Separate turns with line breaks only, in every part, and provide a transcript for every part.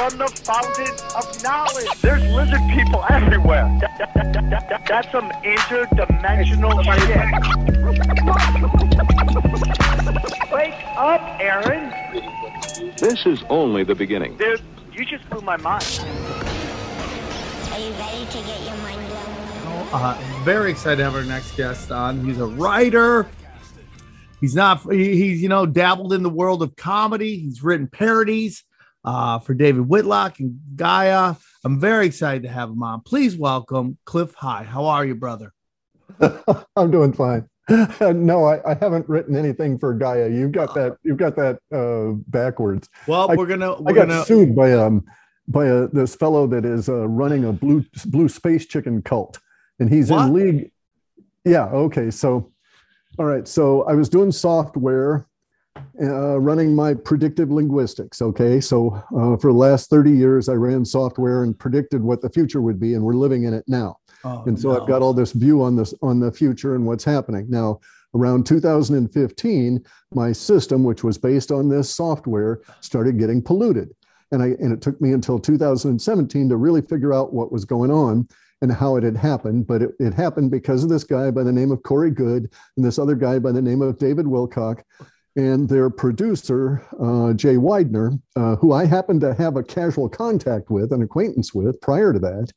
From the fountain of knowledge. There's lizard people everywhere. That- that- that- that- that- that's some interdimensional shit. Wake up, Aaron.
This is only the beginning.
Dude, you just blew my mind.
Are you ready to get your mind blown?
Uh, very excited to have our next guest on. He's a writer. He's not. he- He's you know dabbled in the world of comedy. He's written parodies uh, for David Wilcock and Gaia. I'm very excited to have him on. Please welcome Cliff High. How are you, brother?
I'm doing fine. no, I, I haven't written anything for Gaia. You've got that. You've got that uh, backwards.
Well,
I-
we're gonna
I
we're
got
gonna
sued by um by a, this fellow that is uh, running a blue blue space chicken cult, and he's
What?
in league. Yeah. Okay. So, all right. So I was doing software, uh, running my predictive linguistics. Okay. So uh, for the last thirty years, I ran software and predicted what the future would be, and we're living in it now.
oh,
and so
no.
I've got all this view on this on the future and what's happening now. Around 2015, my system, which was based on this software, started getting polluted, and I and it took me until 2017 to really figure out what was going on and how it had happened. But it, it happened because of this guy by the name of Corey Goode and this other guy by the name of David Wilcock. And their producer, uh, Jay Weidner, uh, who I happened to have a casual contact with, an acquaintance with prior to that,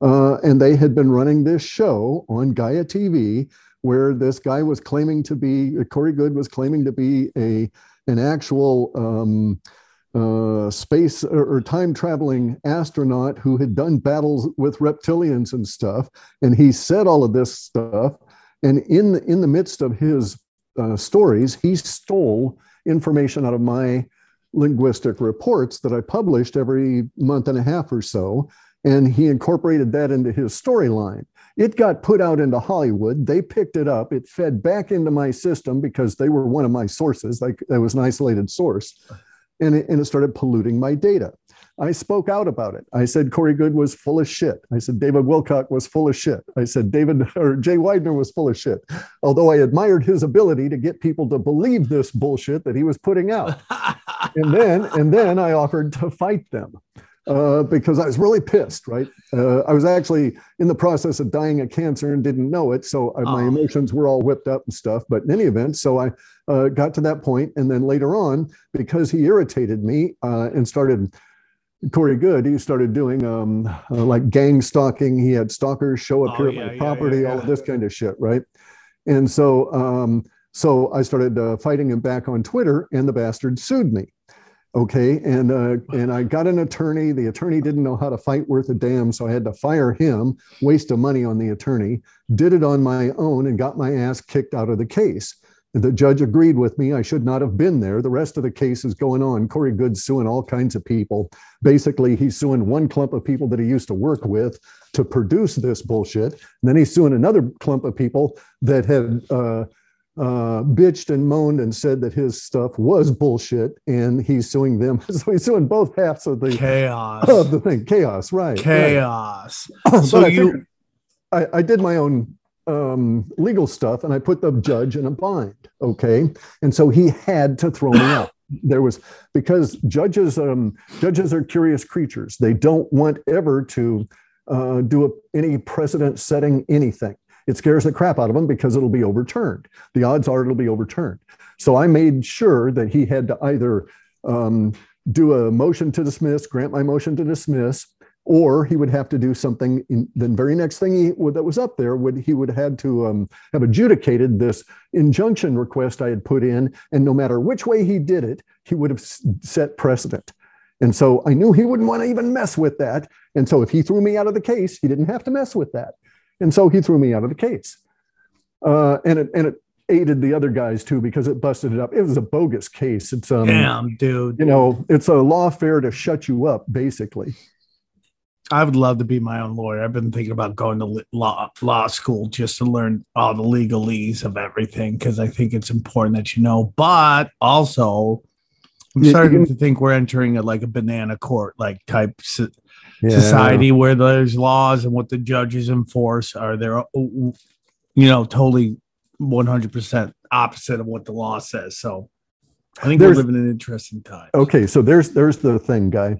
uh, and they had been running this show on Gaia TV where this guy was claiming to be Corey Goode was claiming to be a an actual um, uh, space or, or time traveling astronaut who had done battles with reptilians and stuff, and he said all of this stuff, and in the, in the midst of his uh, stories, he stole information out of my linguistic reports that I published every month and a half or so and he incorporated that into his storyline. It got put out into Hollywood. They picked it up. It fed back into my system because they were one of my sources. Like it was an isolated source, and it, and it started polluting my data. I spoke out about it. I said Corey Goode was full of shit. I said David Wilcock was full of shit. I said David or Jay Weidner was full of shit. Although I admired his ability to get people to believe this bullshit that he was putting out. and then and then I offered to fight them uh, because I was really pissed. Right, uh, I was actually in the process of dying of cancer and didn't know it, so I, my
Oh.
emotions were all whipped up and stuff. But in any event, so I uh, got to that point, and then later on, because he irritated me uh, and started. Corey Goode, he started doing um, uh, like gang stalking. He had stalkers show up
Oh,
here at
yeah,
my
yeah,
property,
yeah,
all of this kind of shit, right? And so, um, so I started uh, fighting him back on Twitter, and the bastard sued me. Okay, and uh, and I got an attorney. The attorney didn't know how to fight worth a damn, so I had to fire him, waste of money on the attorney. Did it on my own, and got my ass kicked out of the case. The judge agreed with me. I should not have been there. The rest of the case is going on. Corey Goode's suing all kinds of people. Basically, he's suing one clump of people that he used to work with to produce this bullshit. And then he's suing another clump of people that had uh, uh, bitched and moaned and said that his stuff was bullshit. And he's suing them. So he's suing both halves of the,
chaos.
of the thing. Chaos, right. right.
chaos.
But
So you
I, I did my own um, legal stuff and I put the judge in a bind. Okay. And so he had to throw me out. There was because judges, um, judges are curious creatures. They don't want ever to uh, do a, any precedent setting anything. It scares the crap out of them because it'll be overturned. The odds are it'll be overturned. So I made sure that he had to either um, do a motion to dismiss, grant my motion to dismiss, or he would have to do something. In, the very next thing he that was up there would he would have had to um, have adjudicated this injunction request I had put in, and no matter which way he did it, he would have set precedent. And so I knew he wouldn't want to even mess with that. And so if he threw me out of the case, he didn't have to mess with that. And so he threw me out of the case. Uh, and it and it aided the other guys too because it busted it up. It was a bogus case. It's um,
damn, dude.
you know, it's a lawfare to shut you up, basically.
I would love to be my own lawyer. I've been thinking about going to law law school just to learn all the legalese of everything because I think it's important that you know. But also, I'm starting to think we're entering a like a banana court like type so-
Yeah.
society where there's laws and what the judges enforce are there, uh, you know, totally 100% opposite of what the law says. So I think
There's-
we're living in interesting times.
Okay, so there's there's the thing, guy.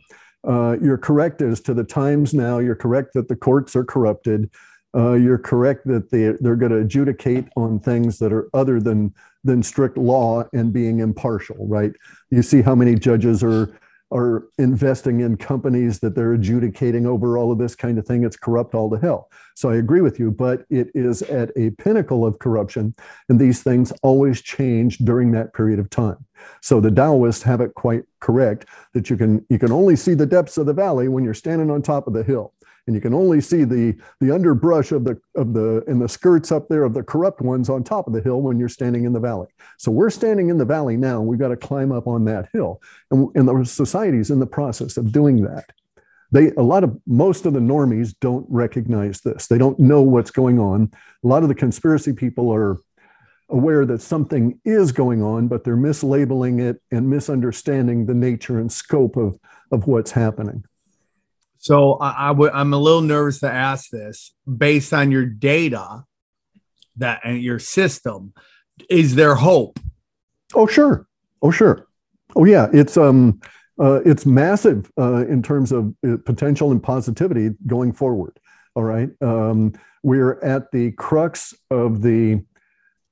Uh, you're correct as to the times now. You're correct that the courts are corrupted. Uh, you're correct that they they're going to adjudicate on things that are other than than strict law and being impartial. Right? You see how many judges are are investing in companies that they're adjudicating over all of this kind of thing. It's corrupt all to hell. So I agree with you, but it is at a pinnacle of corruption, and these things always change during that period of time. So the Taoists have it quite correct that you can you can only see the depths of the valley when you're standing on top of the hill and you can only see the the underbrush of the of the and the skirts up there of the corrupt ones on top of the hill when you're standing in the valley. So we're standing in the valley now we've got to climb up on that hill. And, and the society's in the process of doing that. They a lot of most of the normies don't recognize this. They don't know what's going on. A lot of the conspiracy people are aware that something is going on, but they're mislabeling it and misunderstanding the nature and scope of, of what's happening.
So I, I would I'm a little nervous to ask this based on your data that and your system. Is there hope?
Oh, sure. Oh, sure. Oh, yeah. It's um, uh, it's massive uh, in terms of uh, potential and positivity going forward. All right. Um, we're at the crux of the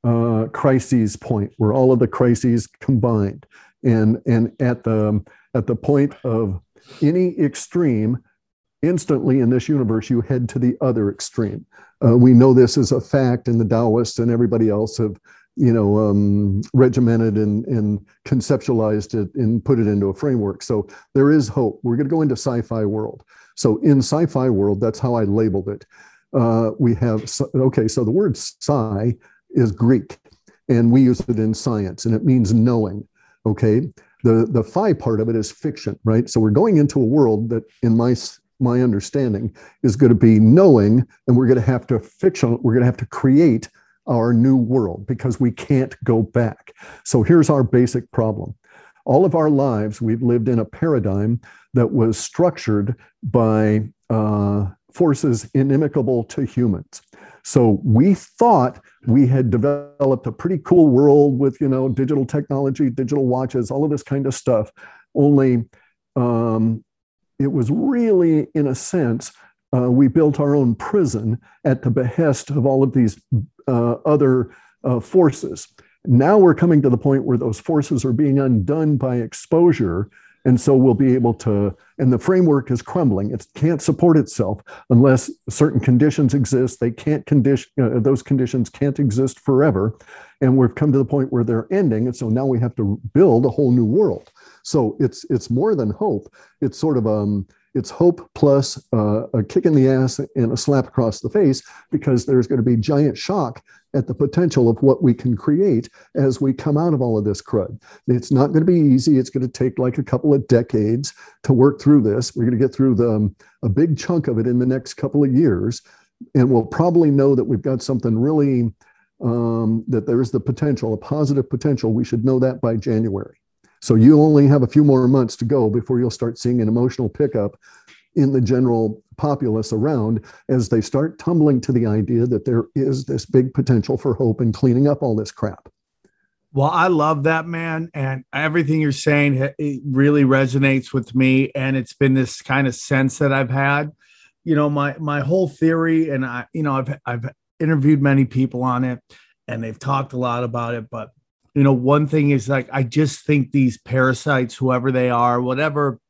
uh, crises point, where all of the crises combined, and and at the at the point of any extreme, instantly in this universe you head to the other extreme. Uh, we know this is a fact, and the Taoists and everybody else have you know um, regimented and, and conceptualized it and put it into a framework. So there is hope. We're going to go into sci-fi world. So in sci-fi world, that's how I labeled it. Uh, we have okay. So the word sci is Greek, and we use it in science, and it means knowing. Okay. The the phi part of it is fiction, right? So we're going into a world that, in my my understanding, is going to be knowing, and we're going to have to fiction. We're going to have to create our new world because we can't go back. So here's our basic problem. All of our lives, we've lived in a paradigm that was structured by uh, forces inimical to humans. So we thought we had developed a pretty cool world with, you know, digital technology, digital watches, all of this kind of stuff. Only um, it was really, in a sense, uh, we built our own prison at the behest of all of these uh, other uh, forces. Now we're coming to the point where those forces are being undone by exposure. And so we'll be able to, and the framework is crumbling. It can't support itself unless certain conditions exist. They can't condition, uh, those conditions can't exist forever. And we've come to the point where they're ending. And so now we have to build a whole new world. So it's it's more than hope. It's sort of um, it's hope plus uh, a kick in the ass and a slap across the face because there's going to be giant shock at the potential of what we can create as we come out of all of this crud. It's not going to be easy. It's going to take like a couple of decades to work through this. We're going to get through the um, a big chunk of it in the next couple of years, and we'll probably know that we've got something really um, that there is the potential, a positive potential. We should know that by January. So you only have a few more months to go before you'll start seeing an emotional pickup in the general populace around as they start tumbling to the idea that there is this big potential for hope in cleaning up all this crap.
Well, I love that man, and everything you're saying it really resonates with me. And it's been this kind of sense that I've had. You know, my my whole theory, and I, you know, I've I've interviewed many people on it, and they've talked a lot about it. But you know, one thing is like I just think these parasites, whoever they are, whatever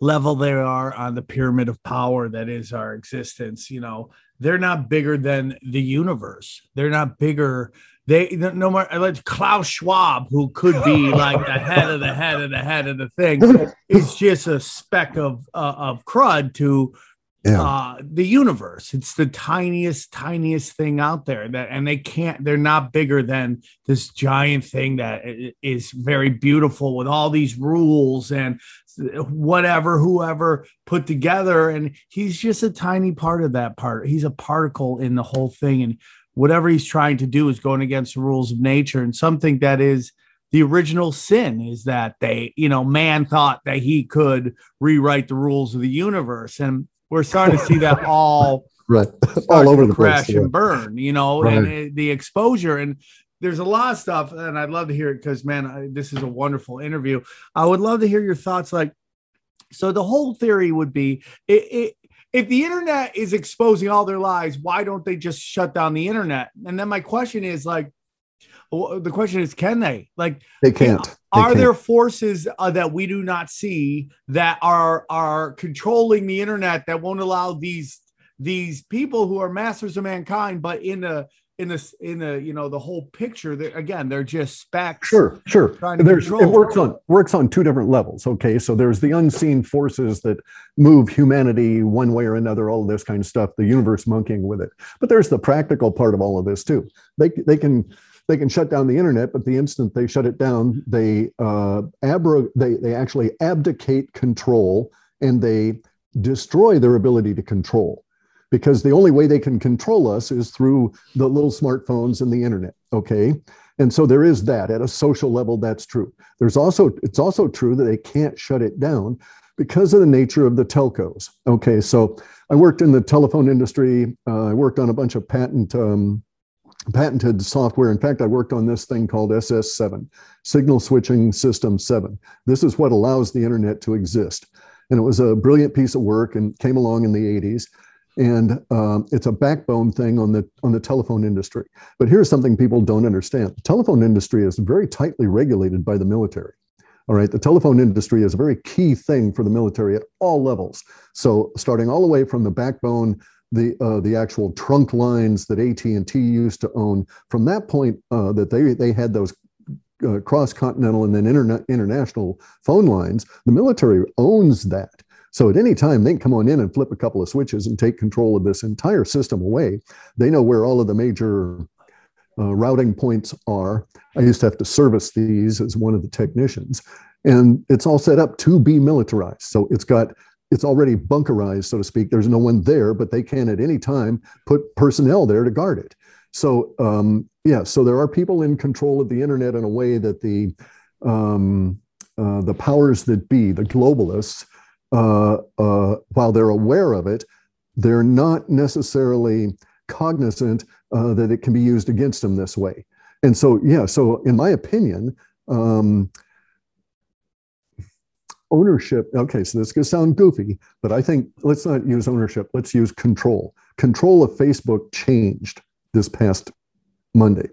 level they are on the pyramid of power that is our existence, you know, they're not bigger than the universe. They're not bigger. They no more like Klaus Schwab, who could be like the head of the head of the head of the thing, is just a speck of uh, of crud to
Yeah.
uh, the universe. It's the tiniest, tiniest thing out there that, and they can't, they're not bigger than this giant thing that is very beautiful with all these rules and whatever, whoever put together. And he's just a tiny part of that part. He's a particle in the whole thing. And whatever he's trying to do is going against the rules of nature and something that is the original sin is that they, you know, man thought that he could rewrite the rules of the universe. And we're starting to see that all
Right. All over the
crash
place. yeah.
and burn, you know,
Right.
and it- the exposure. And there's a lot of stuff, and I'd love to hear it because, man, I, this is a wonderful interview. I would love to hear your thoughts. Like, so the whole theory would be it, it, if the internet is exposing all their lies, why don't they just shut down the internet? And then my question is like, well, the question is, can they? Like,
They can't. They
are
can't.
there forces uh, that we do not see that are are controlling the internet that won't allow these these people who are masters of mankind but in the in this in the you know the whole picture they again they're just specks
Sure, sure. There's it works on works on two different levels. Okay, so there's the unseen forces that move humanity one way or another, all of this kind of stuff. The universe monkeying with it, but there's the practical part of all of this too. They they can they can shut down the internet, but the instant they shut it down, they uh, abro they they actually abdicate control and they destroy their ability to control. Because the only way they can control us is through the little smartphones and the internet okay? And so there is that at a social level that's true. There's also it's also true that they can't shut it down because of the nature of the telcos okay? So i worked in the telephone industry uh, i worked on a bunch of patent um, patented software. In fact i worked on this thing called ss7 signal switching system 7 this is what allows the internet to exist. And it was a brilliant piece of work and came along in the 80s and um, it's a backbone thing on the on the telephone industry. But here's something people don't understand. The telephone industry is very tightly regulated by the military. All right? The telephone industry is a very key thing for the military at all levels. So starting all the way from the backbone the uh, the actual trunk lines that AT&T used to own from that point uh, that they they had those uh, cross continental and then internet international phone lines the military owns that so at any time, they can come on in and flip a couple of switches and take control of this entire system away. They know where all of the major uh, routing points are. I used to have to service these as one of the technicians, and it's all set up to be militarized. So it's got it's already bunkerized, so to speak. There's no one there, but they can at any time put personnel there to guard it. So um, yeah, so there are people in control of the internet in a way that the um, uh, the powers that be, the globalists, uh, uh, while they're aware of it, they're not necessarily cognizant uh, that it can be used against them this way. And so, yeah, so in my opinion, um, ownership, okay, so this is going to sound goofy, but I think let's not use ownership, let's use control. Control of Facebook changed this past Monday.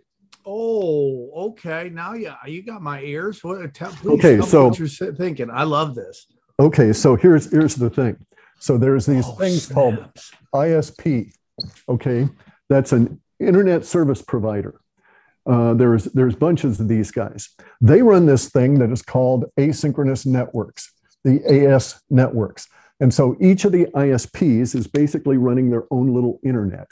oh okay now yeah you got my ears what tell, please
Okay,
tell me
so-
what you're thinking i love this
Okay, so here's here's the thing. So there's these
Oh,
things called. ISP. Okay, that's an internet service provider. Uh, there's there's bunches of these guys. They run this thing that is called asynchronous networks, the AS networks. And so each of the ISPs is basically running their own little internet.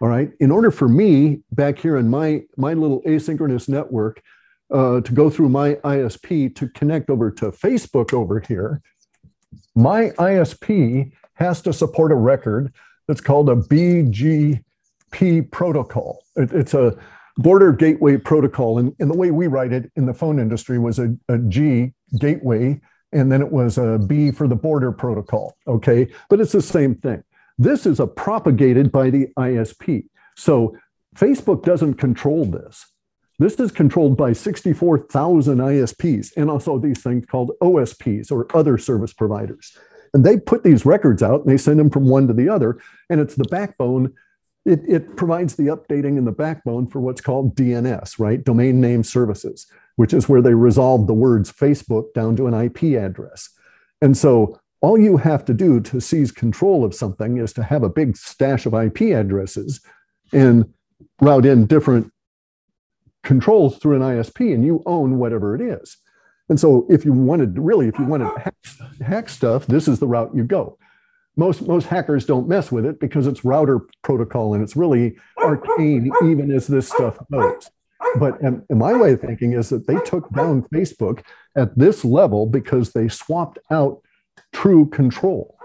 All right. In order for me back here in my my little asynchronous network uh, to go through my ISP to connect over to Facebook over here, my ISP has to support a record that's called a BGP protocol. It- it's a border gateway protocol. And, and the way we write it in the phone industry was a, a G gateway, and then it was a B for the border protocol. Okay. But it's the same thing. This is a propagated by the ISP. So Facebook doesn't control this. This is controlled by 64,000 ISPs and also these things called OSPs or other service providers. And they put these records out and they send them from one to the other. And it's the backbone. It, it provides the updating in the backbone for what's called DNS, right? Domain name services, which is where they resolve the words Facebook down to an IP address. And so all you have to do to seize control of something is to have a big stash of IP addresses and route in different controls through an ISP and you own whatever it is. And so if you wanted really, if you wanted to hack, hack stuff, this is the route you go. Most most hackers don't mess with it because it's router protocol and it's really arcane even as this stuff goes but and, and my way of thinking is that they took down facebook at this level because they swapped out true control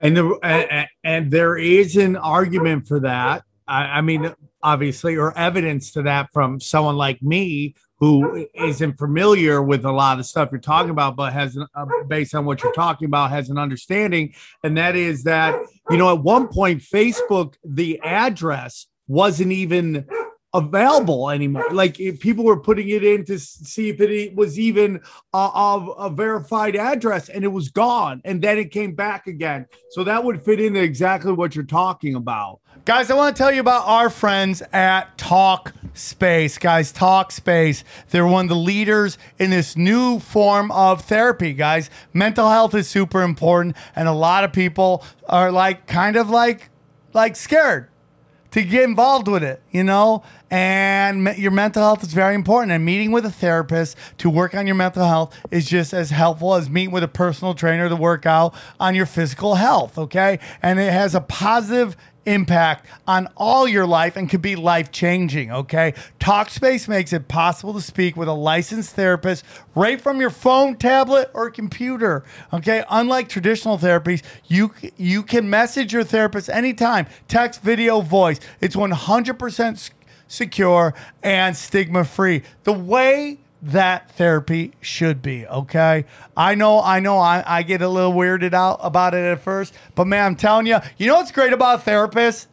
And the and, and there is an argument for that. I, I mean, obviously, or evidence to that from someone like me who isn't familiar with a lot of stuff you're talking about, but has, uh, based on what you're talking about, has an understanding. And that is that you know, at one point, Facebook, the address wasn't even available anymore. Like people were putting it in to see if it was even uh, a, a, a, verified address and it was gone and then it came back again. So that would fit into exactly what you're talking about. Guys, I want to tell you about our friends at Talk Space. Guys, Talkspace. They're one of the leaders in this new form of therapy, guys. Mental health is super important and a lot of people are like kind of like like scared to get involved with it, you know? And me- your mental health is very important. And meeting with a therapist to work on your mental health is just as helpful as meeting with a personal trainer to work out on your physical health, okay? And it has a positive impact on all your life and could be life changing. Okay. Talkspace makes it possible to speak with a licensed therapist right from your phone, tablet, or computer. Okay. Unlike traditional therapies, you, you can message your therapist anytime, text, video, voice. It's 100% s- secure and stigma free. The way that therapy should be. Okay. I know, I know I, I get a little weirded out about it at first, but man, I'm telling you, you know what's great about therapists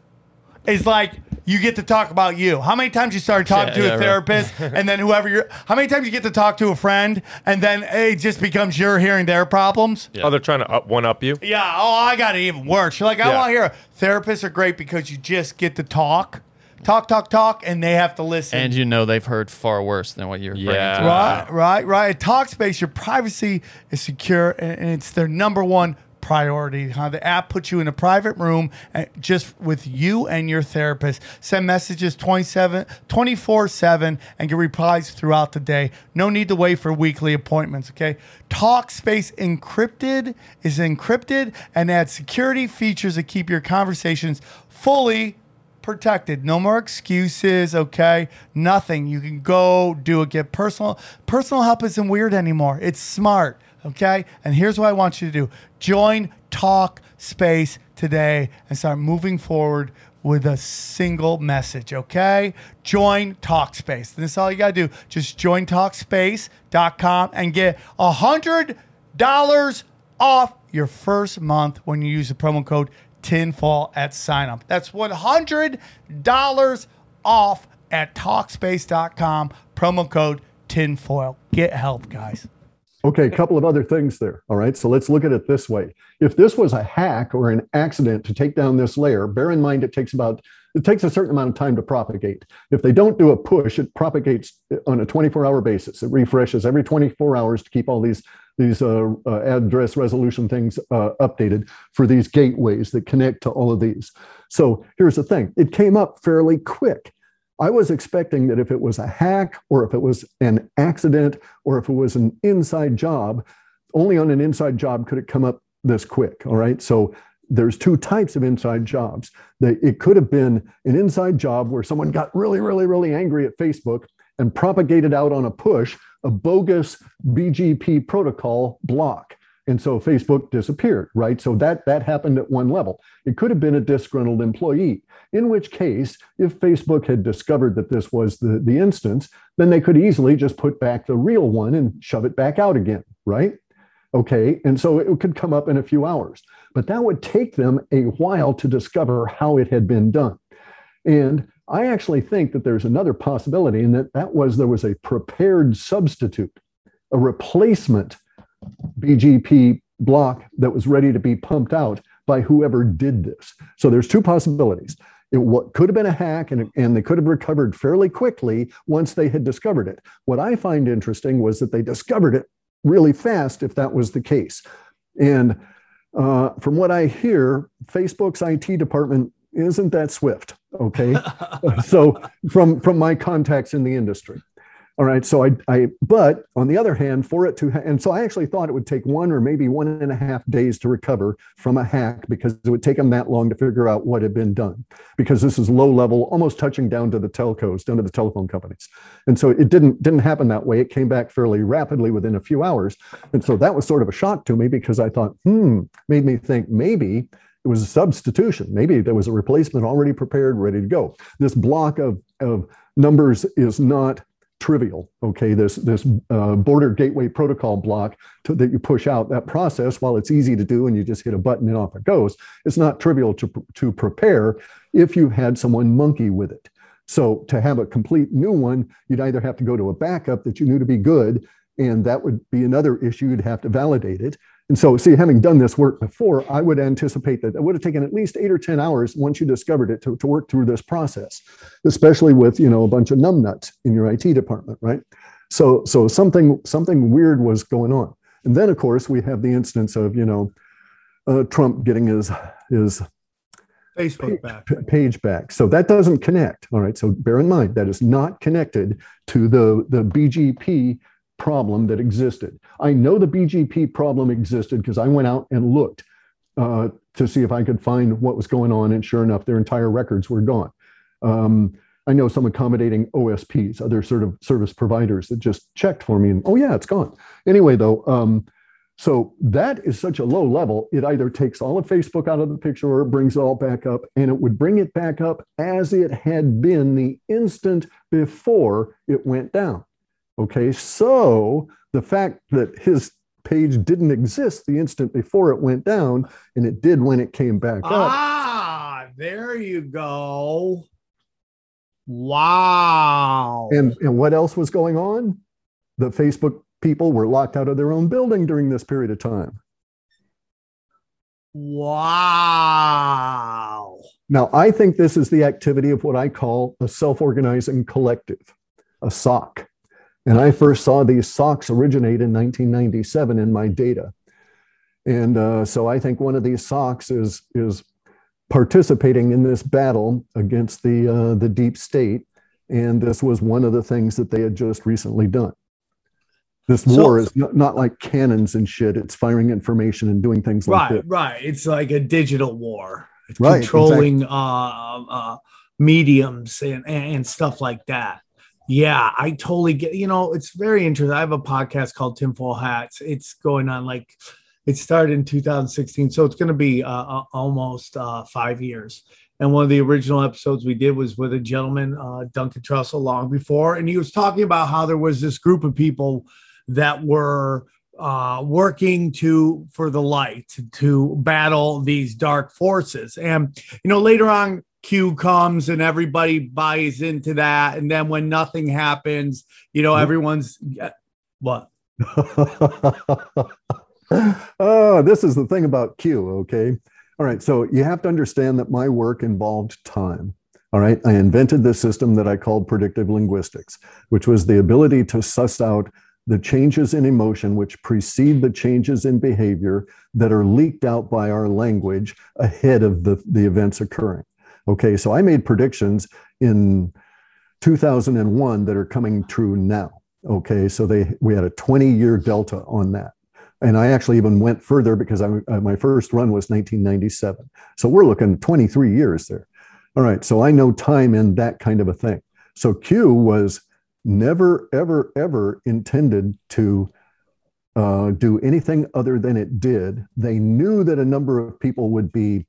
is like you get to talk about you. How many times you start talking
Yeah,
to
yeah,
a
right.
therapist and then whoever you're, how many times you get to talk to a friend and then it just becomes you're hearing their problems?
Yeah.
Oh, they're trying to up, one up you.
Yeah. Oh, I got it even worse. You're like, I
Yeah.
want to hear. Therapists are great because you just get to talk, talk, talk, talk, and they have to listen.
And you know they've heard far worse than what you're
Yeah.
to
Right, right, right. At Talkspace, your privacy is secure, and and it's their number one priority. Huh? The app puts you in a private room uh, just with you and your therapist. Send messages 27, 24-7 and get replies throughout the day. No need to wait for weekly appointments, okay? Talkspace Encrypted is encrypted and adds security features that keep your conversations fully protected. No more excuses, okay? Nothing. You can go do it, get personal. Personal help isn't weird anymore. It's smart, okay? And here's what I want you to do join Talk Space today and start moving forward with a single message, okay? Join Talkspace. This is all you got to do. Just join Talkspace.com and get a $100 off your first month when you use the promo code tinfoil at sign up. That's $100 off at Talkspace.com, promo code tinfoil. Get help, guys.
Okay, a couple of other things there. All right, so let's look at it this way. If this was a hack or an accident to take down this layer, bear in mind it takes about it takes a certain amount of time to propagate. If they don't do a push, it propagates on a 24-hour basis. It refreshes every 24 hours to keep all these these uh, uh, address resolution things uh, updated for these gateways that connect to all of these. So here's the thing: it came up fairly quick. I was expecting that if it was a hack or if it was an accident or if it was an inside job, only on an inside job could it come up this quick. All right. So there's two types of inside jobs. It could have been an inside job where someone got really, really, really angry at Facebook and propagated out on a push a bogus BGP protocol block. And so Facebook disappeared, right? So that that happened at one level. It could have been a disgruntled employee, in which case, if Facebook had discovered that this was the, the instance, then they could easily just put back the real one and shove it back out again, right? Okay, and so it could come up in a few hours, but that would take them a while to discover how it had been done. And I actually think that there's another possibility, and that that was there was a prepared substitute, a replacement BGP block that was ready to be pumped out by whoever did this. So there's two possibilities. It what could have been a hack, and, and they could have recovered fairly quickly once they had discovered it. What I find interesting was that they discovered it really fast, if that was the case. And uh, from what I hear, Facebook's IT department isn't that swift. Okay, so from from my contacts in the industry. All right. So I, I, but on the other hand, for it to, ha- and so I actually thought it would take one or maybe one and a half days to recover from a hack because it would take them that long to figure out what had been done. Because this is low level, almost touching down to the telcos, down to the telephone companies. And so it didn't didn't happen that way. It came back fairly rapidly within a few hours. And so that was sort of a shock to me because I thought, hmm, made me think maybe was a substitution. Maybe there was a replacement already prepared, ready to go. This block of, of numbers is not trivial. Okay, this this uh, border gateway protocol block to, that you push out that process, while it's easy to do and you just hit a button and off it goes, it's not trivial to to prepare if you had someone monkey with it. So to have a complete new one, you'd either have to go to a backup that you knew to be good, and that would be another issue. You'd have to validate it. And so, see, having done this work before, I would anticipate that it would have taken at least eight or 10 hours once you discovered it to, to work through this process, especially with, you know, a bunch of numbnuts in your IT department, right? So, so something, something weird was going on. And then, of course, we have the instance of, you know, uh, Trump getting his, his
Facebook back.
page back. So that doesn't connect. All right. So bear in mind that is not connected to the, the BGP problem that existed. I know the BGP problem existed because I went out and looked uh, to see if I could find what was going on. And sure enough, their entire records were gone. Um, I know some accommodating OSPs, other sort of service providers that just checked for me and, oh, yeah, it's gone. Anyway, though, um, so that is such a low level. It either takes all of Facebook out of the picture or it brings it all back up, and it would bring it back up as it had been the instant before it went down. Okay, so the fact that his page didn't exist the instant before it went down, and it did when it came back up.
Ah, there you go. Wow.
And, and what else was going on? The Facebook people were locked out of their own building during this period of time.
wow.
Now, I think this is the activity of what I call a self organizing collective, a SOC. And I first saw these socks originate in 1997 in my data. And uh, so I think one of these socks is, is participating in this battle against the, uh, the deep state. And this was one of the things that they had just recently done. This
So-
war is not, not like cannons and shit. It's firing information and doing things like
Right,
that.
right. right. It's like a digital war. It's
Right,
controlling uh, uh, mediums and, and stuff like that. Yeah, I totally get. You know, it's very interesting. I have a podcast called Tinfoil Hats. It's going on like it started in 2016, so it's going to be uh, uh, almost uh, five years. And one of the original episodes we did was with a gentleman, uh, Duncan Trussell, long before, and he was talking about how there was this group of people that were uh, working to for the light to, to battle these dark forces. And you know, later on, Q comes and everybody buys into that, and then when nothing happens, you know, mm-hmm. everyone's uh, what?
oh, this is the thing about Q, okay? All right, so you have to understand that my work involved time. All right, I invented this system that I called predictive linguistics, which was the ability to suss out the changes in emotion which precede the changes in behavior that are leaked out by our language ahead of the, the events occurring. Okay, so I made predictions in 2001 that are coming true now. Okay, so they we had a 20 year delta on that. And I actually even went further because I, uh, my first run was 1997. So we're looking 23 years there. All right, so I know time in that kind of a thing. So Q was never, ever, ever intended to uh, do anything other than it did. They knew that a number of people would be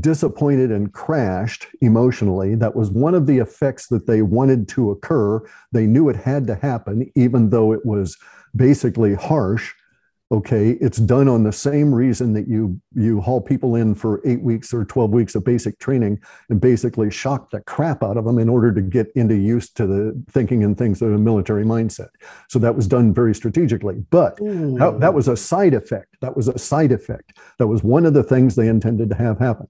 disappointed and crashed emotionally. That was one of the effects that they wanted to occur. They knew it had to happen, even though it was basically harsh. Okay, it's done on the same reason that you you haul people in for eight weeks or 12 weeks of basic training and basically shock the crap out of them in order to get into used to the thinking and things of a military mindset. So that was done very strategically. But that, that was a side effect. That was a side effect. That was one of the things they intended to have happen.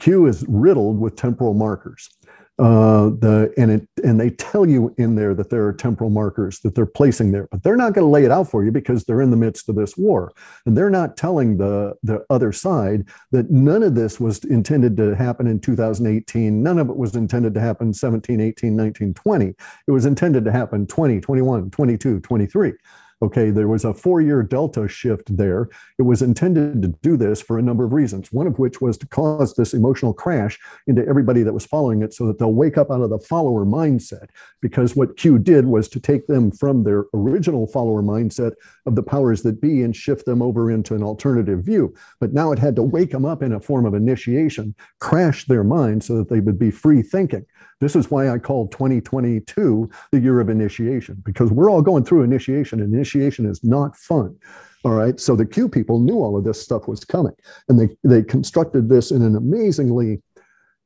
Q is riddled with temporal markers. Uh, the and it and they tell you in there that there are temporal markers that they're placing there, but they're not going to lay it out for you because they're in the midst of this war, and they're not telling the the other side that none of this was intended to happen in 2018. None of it was intended to happen 17, 18, 19, 20. It was intended to happen 20, 21, 22, 23. Okay, there was a four year delta shift there. It was intended to do this for a number of reasons, one of which was to cause this emotional crash into everybody that was following it so that they'll wake up out of the follower mindset. Because what Q did was to take them from their original follower mindset of the powers that be and shift them over into an alternative view. But now it had to wake them up in a form of initiation, crash their mind so that they would be free thinking. This is why I call 2022 the year of initiation, because we're all going through initiation. and Initiation is not fun. All right. So the Q people knew all of this stuff was coming, and they, they constructed this in an amazingly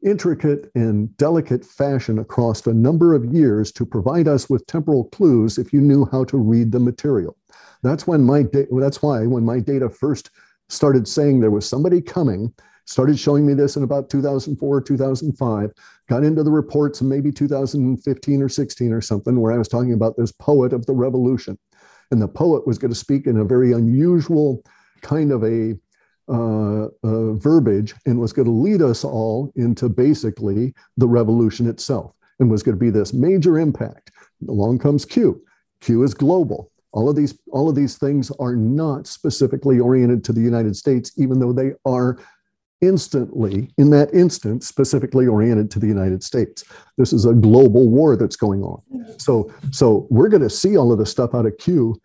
intricate and delicate fashion across a number of years to provide us with temporal clues if you knew how to read the material. That's when my da- that's why when my data first started saying there was somebody coming, started showing me this in about 2004 2005 got into the reports in maybe 2015 or 16 or something where i was talking about this poet of the revolution. And the poet was going to speak in a very unusual kind of a uh, uh, verbiage and was going to lead us all into basically the revolution itself and was going to be this major impact. Along comes q. Q is global. All of these all of these things are not specifically oriented to the united states even though they are instantly, in that instant, specifically oriented to the United States. This is a global war that's going on. So, so we're going to see all of the stuff out of Q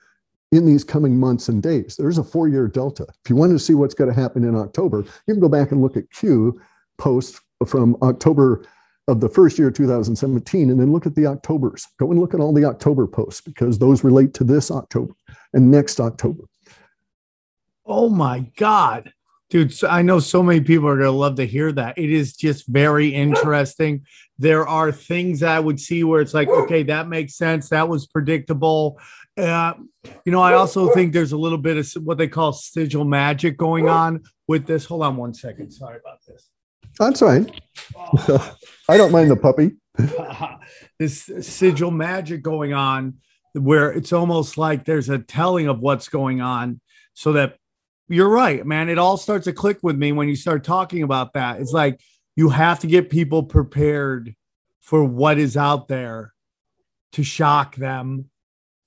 in these coming months and days. There's a four year delta. If you want to see what's going to happen in October, you can go back and look at Q posts from October of the first year 2017 and then look at the Octobers. Go and look at all the October posts because those relate to this October and next October.
Oh my God. Dude, so I know so many people are going to love to hear that. It is just very interesting. There are things I would see where it's like, okay, that makes sense. That was predictable. Uh, you know, I also think there's a little bit of what they call sigil magic going on with this. Hold on one second. Sorry about this.
That's right. I don't mind the puppy.
this sigil magic going on where it's almost like there's a telling of what's going on so that you're right, man. It all starts to click with me when you start talking about that. It's like you have to get people prepared for what is out there to shock them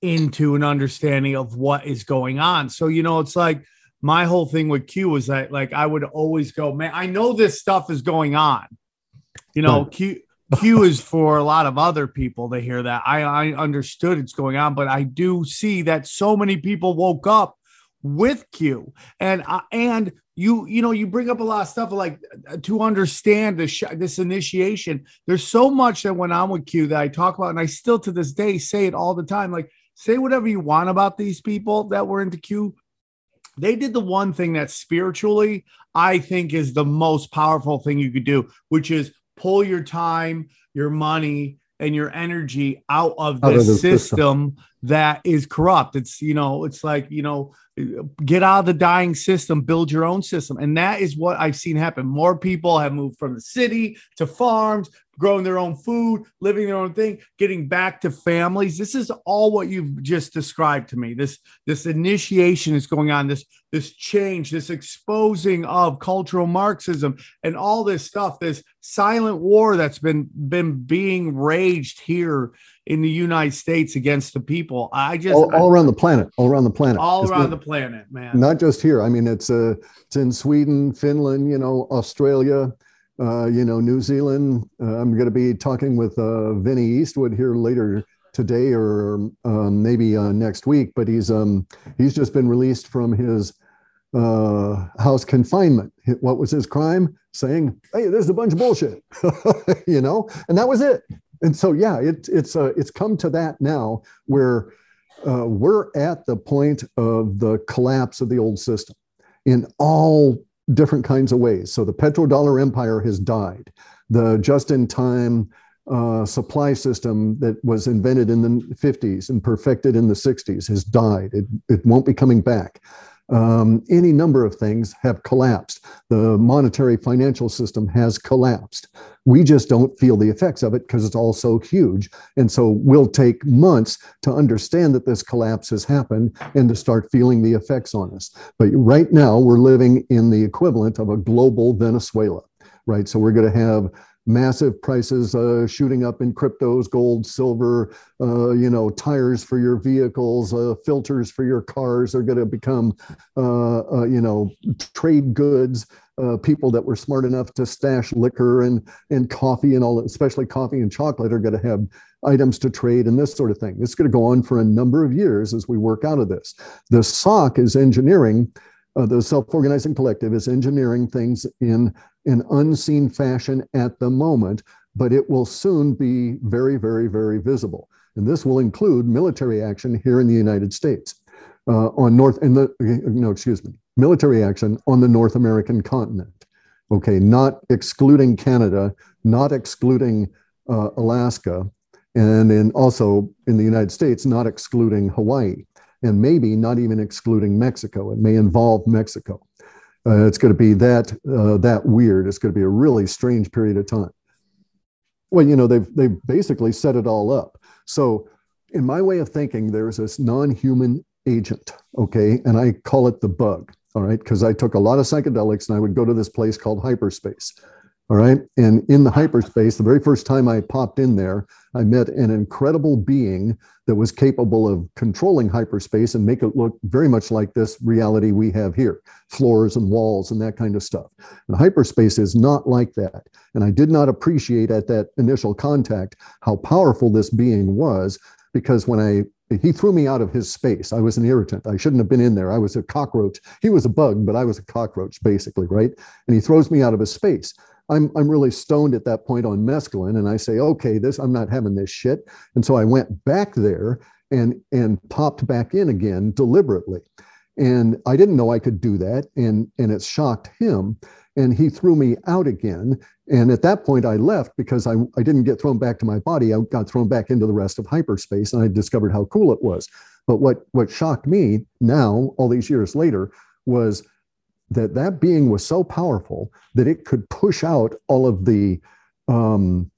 into an understanding of what is going on. So, you know, it's like my whole thing with Q was that like I would always go, man, I know this stuff is going on. You know, Q Q is for a lot of other people to hear that. I, I understood it's going on, but I do see that so many people woke up with Q. And uh, and you you know you bring up a lot of stuff like uh, to understand this sh- this initiation. There's so much that went on with Q that I talk about, and I still to this day say it all the time. Like say whatever you want about these people that were into Q. They did the one thing that spiritually I think is the most powerful thing you could do, which is pull your time, your money, and your energy out of the, system, system that is corrupt. It's, you know, it's like, you know, get out of the dying system, build your own system. And that is what I've seen happen. More people have moved from the city to farms, growing their own food, living their own thing, getting back to families. This is all what you've just described to me. This this initiation is going on, this this change, this exposing of cultural Marxism and all this stuff, this silent war that's been been being raged here in the United States against the people. I just
all, all around the planet, all around the planet,
all it's around not, the planet, man.
Not just here. I mean, it's uh, it's in Sweden, Finland, you know, Australia, uh, you know, New Zealand. Uh, I'm going to be talking with uh, Vinny Eastwood here later today or um, maybe uh, next week. But he's um, he's just been released from his uh, house confinement. What was his crime? Saying, "Hey, there's a bunch of bullshit," you know, and that was it and so yeah it, it's uh, it's come to that now where uh, we're at the point of the collapse of the old system in all different kinds of ways. So the petrodollar empire has died. The just-in-time uh, supply system that was invented in the 50s and perfected in the 60s has died. It, it won't be coming back um, any number of things have collapsed. The monetary financial system has collapsed. We just don't feel the effects of it because it's all so huge. And so we'll take months to understand that this collapse has happened and to start feeling the effects on us. But right now, we're living in the equivalent of a global Venezuela, right? So we're going to have massive prices uh, shooting up in cryptos, gold, silver, uh, you know, tires for your vehicles, uh, filters for your cars are going to become, uh, uh, you know, trade goods. Uh, people that were smart enough to stash liquor and and coffee and all, especially coffee and chocolate, are going to have items to trade and this sort of thing. It's going to go on for a number of years as we work out of this. The SOC is engineering. Uh, the self-organizing collective is engineering things in in unseen fashion at the moment, but it will soon be very, very, very visible. And this will include military action here in the United States uh, on North, in the, no, excuse me, military action on the North American continent. Okay, not excluding Canada, not excluding uh, Alaska, and in also in the United States, not excluding Hawaii, and maybe not even excluding Mexico. It may involve Mexico. Uh, it's going to be that uh, that weird. It's going to be a really strange period of time. Well, you know, they've they've basically set it all up. So, in my way of thinking, there's this non-human agent, okay, and I call it the bug. All right, because I took a lot of psychedelics and I would go to this place called hyperspace. All right. And in the hyperspace, the very first time I popped in there, I met an incredible being that was capable of controlling hyperspace and make it look very much like this reality we have here floors and walls and that kind of stuff. And hyperspace is not like that. And I did not appreciate at that initial contact how powerful this being was because when I he threw me out of his space. I was an irritant. I shouldn't have been in there. I was a cockroach. He was a bug, but I was a cockroach, basically, right? And he throws me out of his space. I'm, I'm really stoned at that point on mescaline and I say, okay, this, I'm not having this shit. And so I went back there and, and popped back in again deliberately. And I didn't know I could do that. And, and it shocked him. And he threw me out again. And at that point, I left because I, I didn't get thrown back to my body. I got thrown back into the rest of hyperspace and I discovered how cool it was. But what, what shocked me now, all these years later, was that that being was so powerful that it could push out all of the um,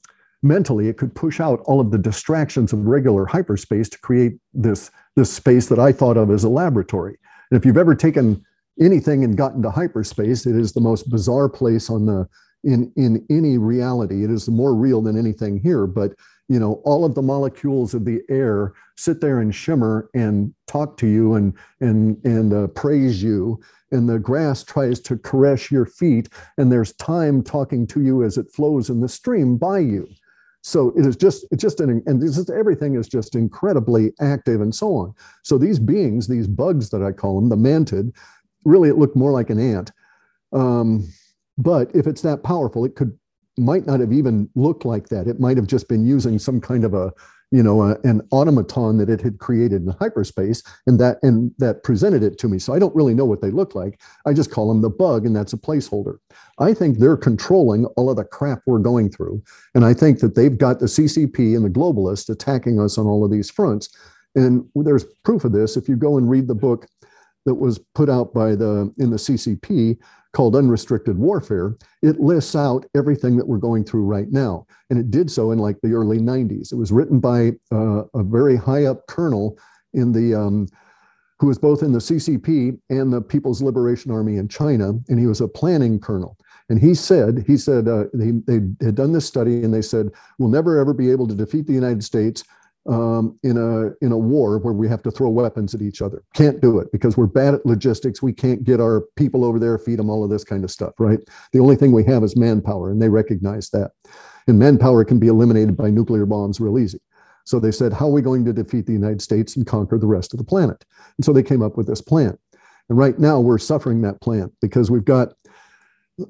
mentally it could push out all of the distractions of regular hyperspace to create this this space that i thought of as a laboratory. And if you've ever taken anything and gotten to hyperspace it is the most bizarre place on the in in any reality. It is more real than anything here but you know all of the molecules of the air sit there and shimmer and talk to you and and and uh, praise you and the grass tries to caress your feet and there's time talking to you as it flows in the stream by you. So it is just it's just an and this is everything is just incredibly active and so on. So these beings these bugs that i call them the mantid really it looked more like an ant. Um, but if it's that powerful it could might not have even looked like that. It might have just been using some kind of a you know, uh, an automaton that it had created in hyperspace, and that and that presented it to me. So I don't really know what they look like. I just call them the bug, and that's a placeholder. I think they're controlling all of the crap we're going through, and I think that they've got the CCP and the globalists attacking us on all of these fronts. And there's proof of this if you go and read the book that was put out by the in the CCP called Unrestricted Warfare, it lists out everything that we're going through right now. And it did so in like the early 90s. It was written by uh, a very high up colonel in the, um, who was both in the CCP and the People's Liberation Army in China. And he was a planning colonel. And he said, he said, uh, they, they had done this study and they said, we'll never ever be able to defeat the United States um, in a in a war where we have to throw weapons at each other. Can't do it because we're bad at logistics. We can't get our people over there, feed them all of this kind of stuff, right? The only thing we have is manpower, and they recognize that. And manpower can be eliminated by nuclear bombs real easy. So they said, how are we going to defeat the United States and conquer the rest of the planet? And so they came up with this plan. And right now we're suffering that plan because we've got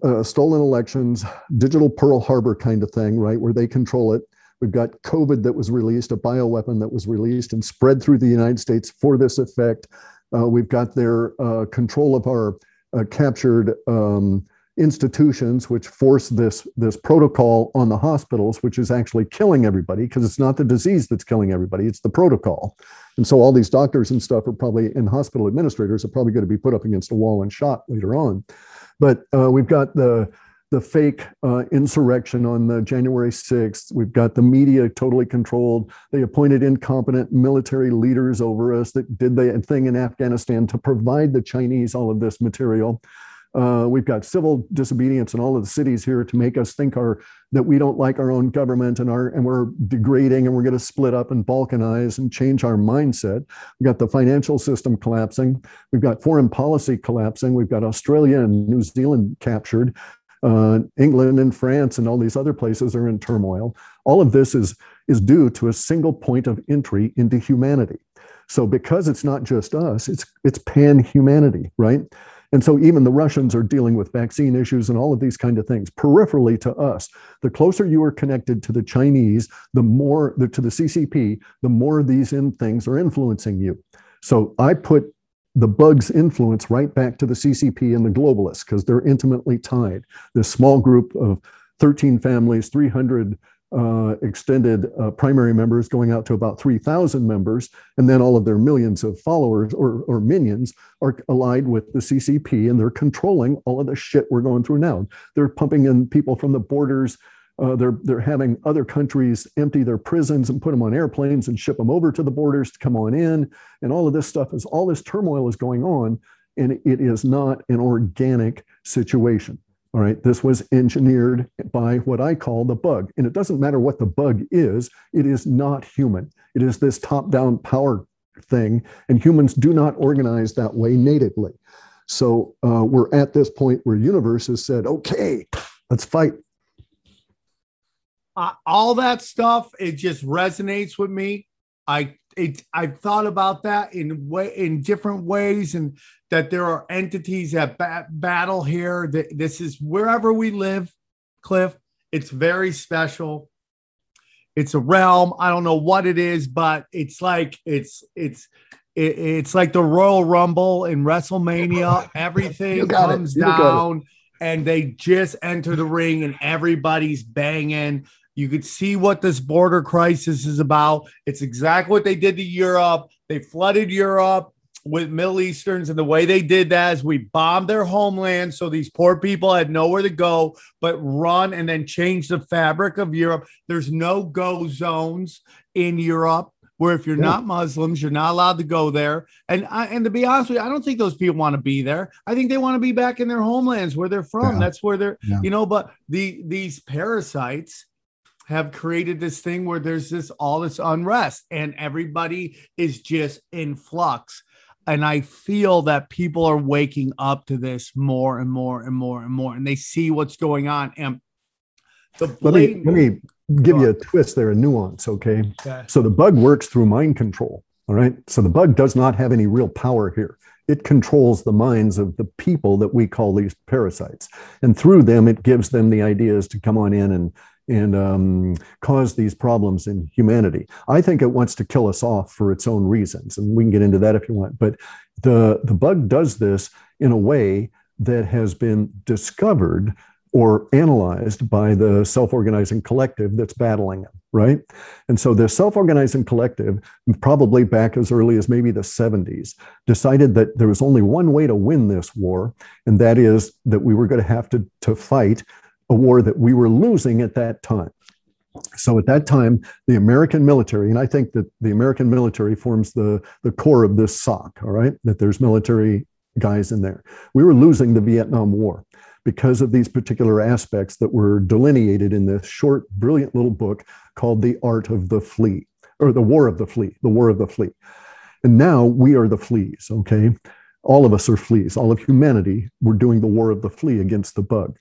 uh, stolen elections, digital Pearl Harbor kind of thing, right, where they control it We've got COVID that was released, a bioweapon that was released and spread through the United States for this effect. Uh, we've got their uh, control of our uh, captured um, institutions, which force this, this protocol on the hospitals, which is actually killing everybody because it's not the disease that's killing everybody, it's the protocol. And so all these doctors and stuff are probably, and hospital administrators are probably going to be put up against a wall and shot later on. But uh, we've got the the fake uh, insurrection on the January 6th. We've got the media totally controlled. They appointed incompetent military leaders over us that did the thing in Afghanistan to provide the Chinese all of this material. Uh, we've got civil disobedience in all of the cities here to make us think our that we don't like our own government and our and we're degrading and we're going to split up and balkanize and change our mindset. We've got the financial system collapsing. We've got foreign policy collapsing. We've got Australia and New Zealand captured. Uh, England and France and all these other places are in turmoil. All of this is is due to a single point of entry into humanity. So because it's not just us, it's it's pan humanity, right? And so even the Russians are dealing with vaccine issues and all of these kind of things peripherally to us. The closer you are connected to the Chinese, the more the, to the CCP, the more these in things are influencing you. So I put the bug's influence right back to the CCP and the globalists because they're intimately tied. This small group of 13 families, 300 uh, extended uh, primary members going out to about 3,000 members, and then all of their millions of followers or, or minions are allied with the CCP, and they're controlling all of the shit we're going through now. They're pumping in people from the borders. Uh, they're they're having other countries empty their prisons and put them on airplanes and ship them over to the borders to come on in, and all of this stuff is all this turmoil is going on, and it is not an organic situation. All right, this was engineered by what I call the bug. And it doesn't matter what the bug is, it is not human. It is this top down power thing, and humans do not organize that way natively. So uh, we're at this point where universe has said, okay, let's fight.
Uh, all that stuff, it just resonates with me. I it, I've thought about that in way in different ways, and that there are entities that ba- battle here. That this is wherever we live, Clif. It's very special. It's a realm. I don't know what it is, but it's like it's it's it, it's like the Royal Rumble in WrestleMania. Everything comes down, and they just enter the ring, and everybody's banging. You could see what this border crisis is about. It's exactly what they did to Europe. They flooded Europe with Middle Easterns, and the way they did that is we bombed their homeland, so these poor people had nowhere to go but run and then change the fabric of Europe. There's no go zones in Europe where if you're yeah. not Muslims, you're not allowed to go there. And I, and to be honest with you, I don't think those people want to be there. I think they want to be back in their homelands where they're from. Yeah. That's where they're, yeah. you know. But the these parasites have created this thing where there's this all this unrest and everybody is just in flux. And i feel that people are waking up to this more and more and more and more and they see what's going on. And
the blatant- let me let me give you a twist there a nuance okay? okay so the bug works through mind control all right? So the bug does not have any real power here. It controls the minds of the people that we call these parasites. And through them it gives them the ideas to come on in and and um, cause these problems in humanity. I think it wants to kill us off for its own reasons, and we can get into that if you want. But the the bug does this in a way that has been discovered or analyzed by the self-organizing collective that's battling it right and so the self-organizing collective probably back as early as maybe the 70s decided that there was only one way to win this war and that is that we were going to have to, to fight a war that we were losing at that time. So at that time, the American military, and I think that the American military forms the, the core of this SOC, all right, that there's military guys in there. We were losing the Vietnam War because of these particular aspects that were delineated in this short, brilliant little book called The Art of the Flea, or The War of the Flea, The War of the Flea. And now we are the fleas, okay? All of us are fleas. All of humanity, we're doing the war of the flea against the bug.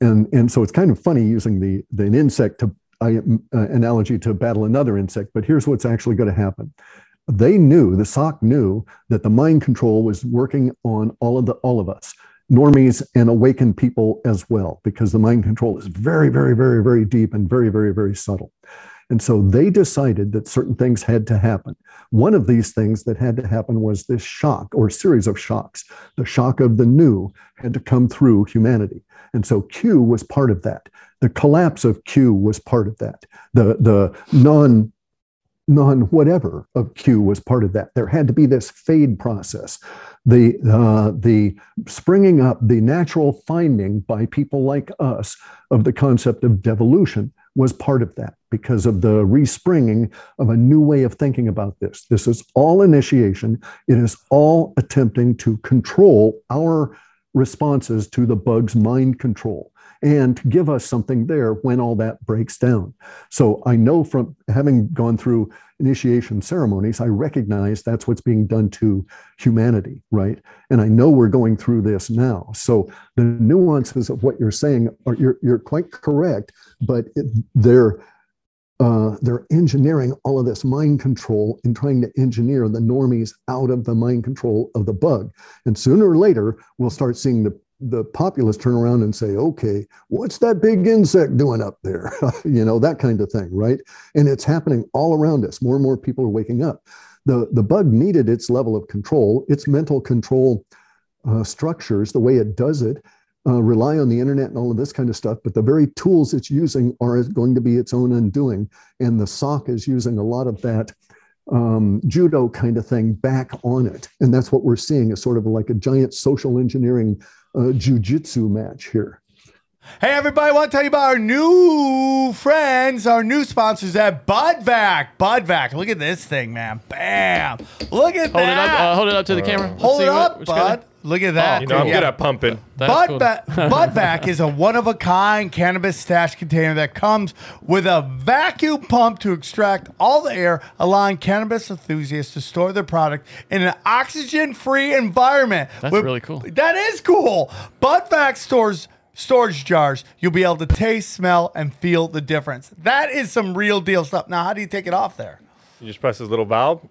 And, and so it's kind of funny using the, the an insect to uh, analogy to battle another insect, but here's what's actually going to happen. They knew, the SOC knew that the mind control was working on all of the all of us, normies and awakened people as well, because the mind control is very, very, very, very deep and very, very, very subtle. And so they decided that certain things had to happen. One of these things that had to happen was this shock or series of shocks. The shock of the new had to come through humanity. And so Q was part of that. The collapse of Q was part of that. The, the non non whatever of Q was part of that. There had to be this fade process, the uh, the springing up, the natural finding by people like us of the concept of devolution was part of that because of the respringing of a new way of thinking about this. This is all initiation. It is all attempting to control our responses to the bug's mind control and give us something there when all that breaks down. So I know from having gone through initiation ceremonies, I recognize that's what's being done to humanity, right? And I know we're going through this now. So the nuances of what you're saying are you're, you're quite correct, but it, they're uh, they're engineering all of this mind control and trying to engineer the normies out of the mind control of the bug. And sooner or later, we'll start seeing the the populace turn around and say, okay, what's that big insect doing up there? you know, that kind of thing, right? And it's happening all around us. More and more people are waking up. The, the bug needed its level of control, its mental control uh, structures, the way it does it, uh, rely on the internet and all of this kind of stuff. But the very tools it's using are going to be its own undoing. And the SOC is using a lot of that um, judo kind of thing back on it. And that's what we're seeing is sort of like a giant social engineering uh, jujitsu match here.
Hey, everybody, I want to tell you about our new friends, our new sponsors at Budvac. Budvac, look at this thing, man. Bam. Look at
Hold
that.
it up. Uh, hold it up to the camera. Let's
Hold it
what-
up,
which guy-
bud. Look at that.
You know, I'm good at pumping.
That's
Bud,
cool.
Va- Budvac is a one-of-a-kind cannabis stash container that comes with a vacuum pump to extract all the air, allowing cannabis enthusiasts to store their product in an oxygen-free environment.
That's
With-
really cool.
That is cool. Budvac stores storage jars. You'll be able to taste, smell, and feel the difference. That is some real deal stuff. Now, how do you take it off there?
You just press this little valve,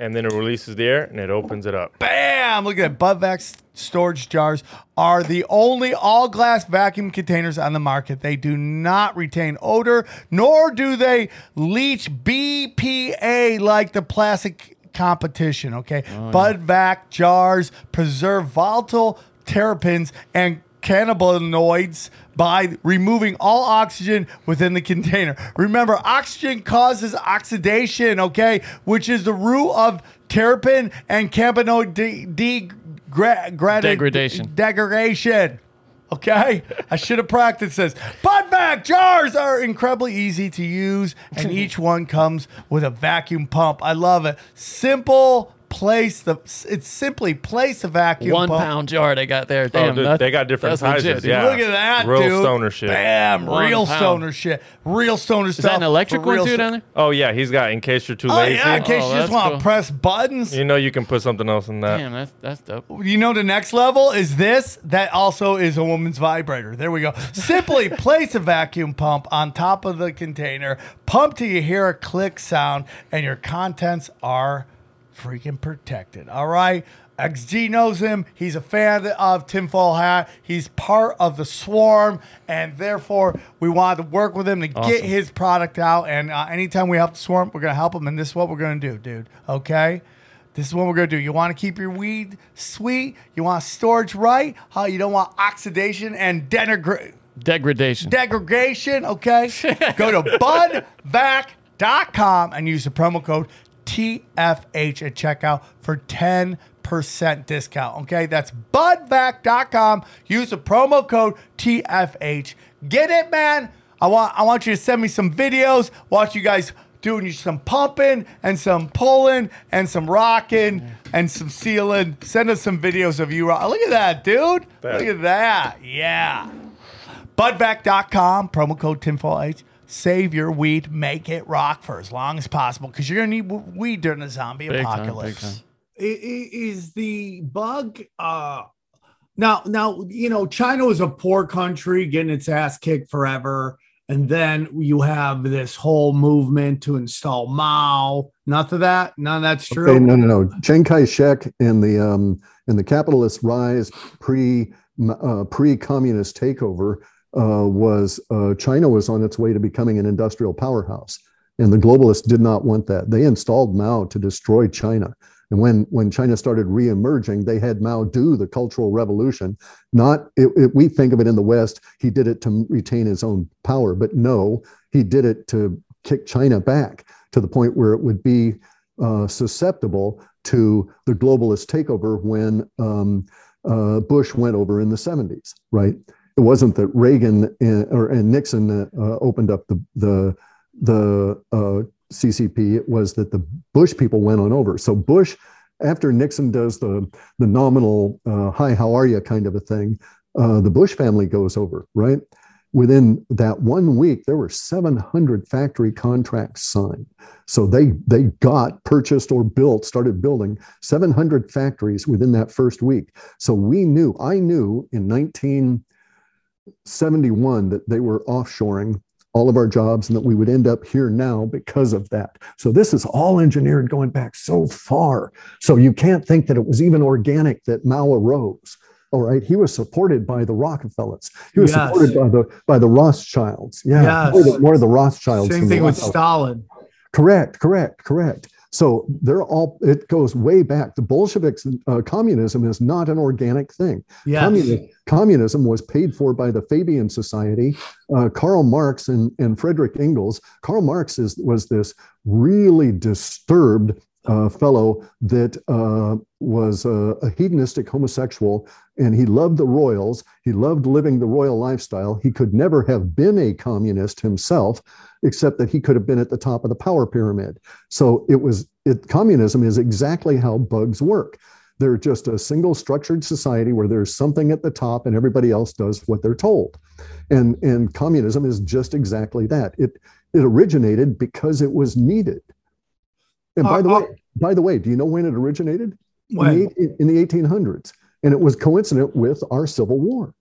and then it releases the air, and it opens it up.
Bam! Look at that. Budvac storage jars are the only all glass vacuum containers on the market. They do not retain odor, nor do they leach BPA like the plastic competition. Okay. Oh, Budvac jars preserve volatile terpenes and cannabinoids by removing all oxygen within the container. Remember, oxygen causes oxidation, okay, which is the root of terpene and cannabinoid de- degra- gradi-
Degradation.
Degradation. Okay, I should have practiced this. Budvac jars are incredibly easy to use, and each one comes with a vacuum pump. I love it. Simple place the. It's simply place a vacuum
One
pump.
pound jar they got there. Oh, Damn,
dude,
that-
they got different
that's legit,
sizes.
dude.
yeah,
Look at that,
real
dude.
stoner shit.
Bam,
One
real
pound.
stoner shit. Real stoner
Is
stuff.
that an electric
for
one
real
too
sto-
down there?
Oh yeah, he's got. In case you're too
Oh
lazy,
yeah, in case
Oh,
you just
that's
want to
cool.
press buttons.
you know you can put something else in that.
Damn, that's that's dope.
You know the next level is this. That also is a woman's vibrator. There we go. Simply place a vacuum pump on top of the container, pump till you hear a click sound, and your contents are freaking protected. All right. XG knows him. He's a fan of Tinfoil Hat. He's part of the swarm, and therefore we wanted to work with him to get his product out. And uh, anytime we help the swarm, we're gonna help him. And this is what we're gonna do, dude. Okay. This is what we're gonna do. You want to keep your weed sweet. You want storage right. How you don't want oxidation and
Degradation.
degradation. Okay, go to budvac.com and use the promo code TFH at checkout for ten percent discount. Okay, that's budvac.com. Use the promo code TFH. Get it, man. I want I want you to send me some videos. Watch you guys doing some pumping and some pulling and some rocking and some sealing. Send us some videos of you. rock- Look at that, dude. Look at that. Yeah. Budvac.com, promo code TinfoilH. Save your weed, make it rock for as long as possible because you're going to need w- weed during the zombie
Big
apocalypse.
big time.
I- i- Is the bug uh now now you know China was a poor country getting its ass kicked forever. And then you have this whole movement to install Mao. None of that. None of that's true.
Okay, no, no, no. Chiang Kai-shek and the um, and the capitalist rise pre uh, pre communist takeover uh, was uh, China was on its way to becoming an industrial powerhouse, and the globalists did not want that. They installed Mao to destroy China. And when when China started reemerging, they had Mao do the Cultural Revolution. Not it, it, we think of it in the West, he did it to retain his own power, but no, he did it to kick China back. to the point where it would be uh, susceptible to the globalist takeover when um, uh, Bush went over in the 70s, right? It wasn't that Reagan and, or, and Nixon uh, opened up the, the, the uh, CCP, it was that the Bush people went on over. So Bush, after Nixon does the, the nominal, uh, hi, how are you kind of a thing, uh, the Bush family goes over, right? Within that one week, there were 700 factory contracts signed. So they they got purchased or built, started building 700 factories within that first week. So we knew, I knew in 1971 that they were offshoring all of our jobs and that we would end up here now because of that. So this is all engineered going back so far. So you can't think that it was even organic that Mao arose. All right, he was supported by the Rockefellers. He was
Yes.
supported by the by the Rothschilds. Yeah,
Yes.
more, the, more the Rothschilds.
Same
the
thing with Stalin.
Correct, correct, correct. So they're all. It goes way back. The Bolsheviks, uh, communism is not an organic thing.
Yes.
Communi- communism was paid for by the Fabian Society. Uh, Karl Marx and, and Frederick Engels. Karl Marx is, was this really disturbed uh, fellow that uh, was a, a hedonistic homosexual, and he loved the royals. He loved living the royal lifestyle. He could never have been a communist himself, except that he could have been at the top of the power pyramid. So it was. It, communism is exactly how bugs work. They're just a single structured society where there's something at the top and everybody else does what they're told. And, and communism is just exactly that. It, it originated because it was needed. And by
Uh,
the
uh,
way, by the way, do you know when it originated?
When?
In, the, in the 1800s. And it was coincident with our Civil War.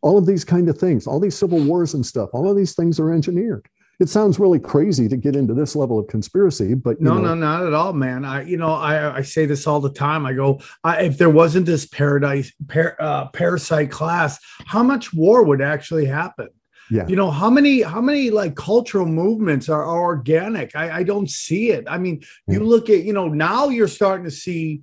All of these kind of things, all these civil wars and stuff, all of these things are engineered. It sounds really crazy to get into this level of conspiracy, but
No,
know,
no, not at all, man. I, you know, I, I say this all the time. I go, I, if there wasn't this paradise, par, uh, parasite class, how much war would actually happen?
Yeah.
You know, how many, how many like cultural movements are, are organic? I, I don't see it. I mean, you look at, you know, now you're starting to see,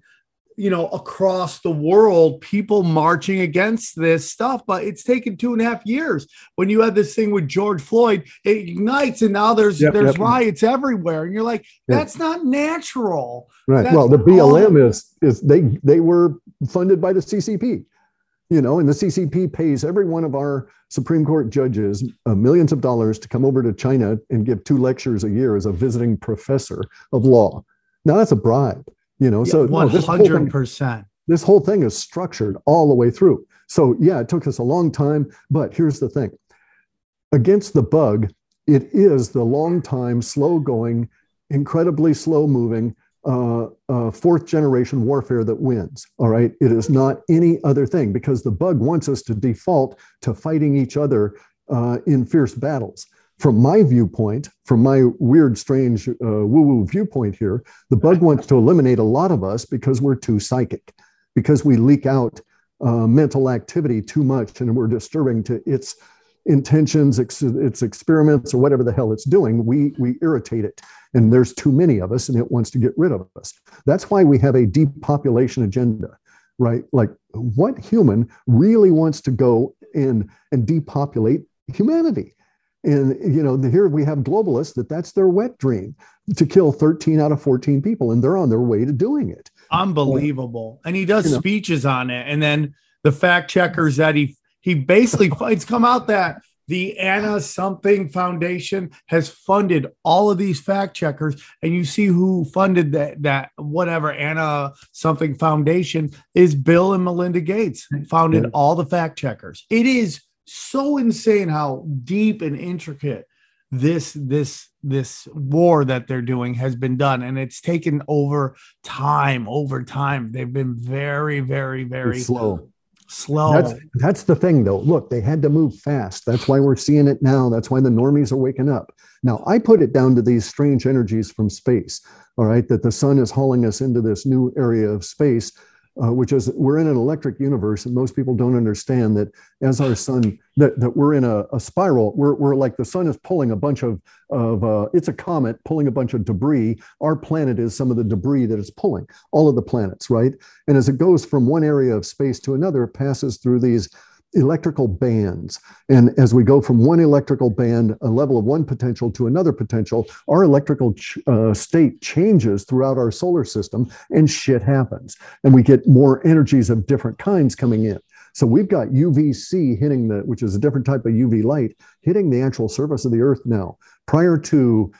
you know, across the world, people marching against this stuff, but it's taken two and a half years. When you had this thing with George Floyd, it ignites, and now there's
Yep,
there's
yep.
riots everywhere, and you're like, that's not natural.
Right.
That's
well, the
all-
BLM is is they they were funded by the CCP, you know, and the CCP pays every one of our Supreme Court judges uh, millions of dollars to come over to China and give two lectures a year as a visiting professor of law. Now that's a bribe, you know. so whole
hundred
thing,
percent.
this whole thing is structured all the way through. So yeah, it took us a long time, but here's the thing: against the bug, it is the long time, slow going, incredibly slow moving uh, uh, fourth generation warfare that wins. All right. It is not any other thing because the bug wants us to default to fighting each other uh, in fierce battles. From my viewpoint, from my weird, strange, uh, woo woo viewpoint here, the bug wants to eliminate a lot of us because we're too psychic, because we leak out uh, mental activity too much and we're disturbing to its intentions, ex- its experiments, or whatever the hell it's doing. We, we irritate it and there's too many of us and it wants to get rid of us. That's why we have a depopulation agenda right? Like what human really wants to go in and depopulate humanity and you know here we have globalists that that's their wet dream to kill 13 out of 14 people and they're on their way to doing it
Unbelievable. And he does
You know.
speeches on it. And then the fact checkers that he he basically it's come out that the Anna something foundation has funded all of these fact checkers and you see who funded that that whatever Anna something foundation is Bill and Melinda Gates founded all the fact checkers. It is so insane how deep and intricate this this this war that they're doing has been done and it's taken over time over time they've been very very very
It's slow
slow
That's that's the thing though. Look, they had to move fast. That's why we're seeing it now. That's why the normies are waking up. Now, I put it down to these strange energies from space. All right, that the sun is hauling us into this new area of space, uh, which is we're in an electric universe, and most people don't understand that as our sun that, that we're in a, a spiral. We're, we're like the sun is pulling a bunch of of uh, it's a comet pulling a bunch of debris. Our planet is some of the debris that it's pulling. All of the planets, right? And as it goes from one area of space to another, it passes through these electrical bands. And as we go from one electrical band, a level of one potential to another potential, our electrical ch- uh, state changes throughout our solar system and shit happens. And we get more energies of different kinds coming in. So we've got UVC hitting the, which is a different type of UV light, hitting the actual surface of the Earth now. Prior to,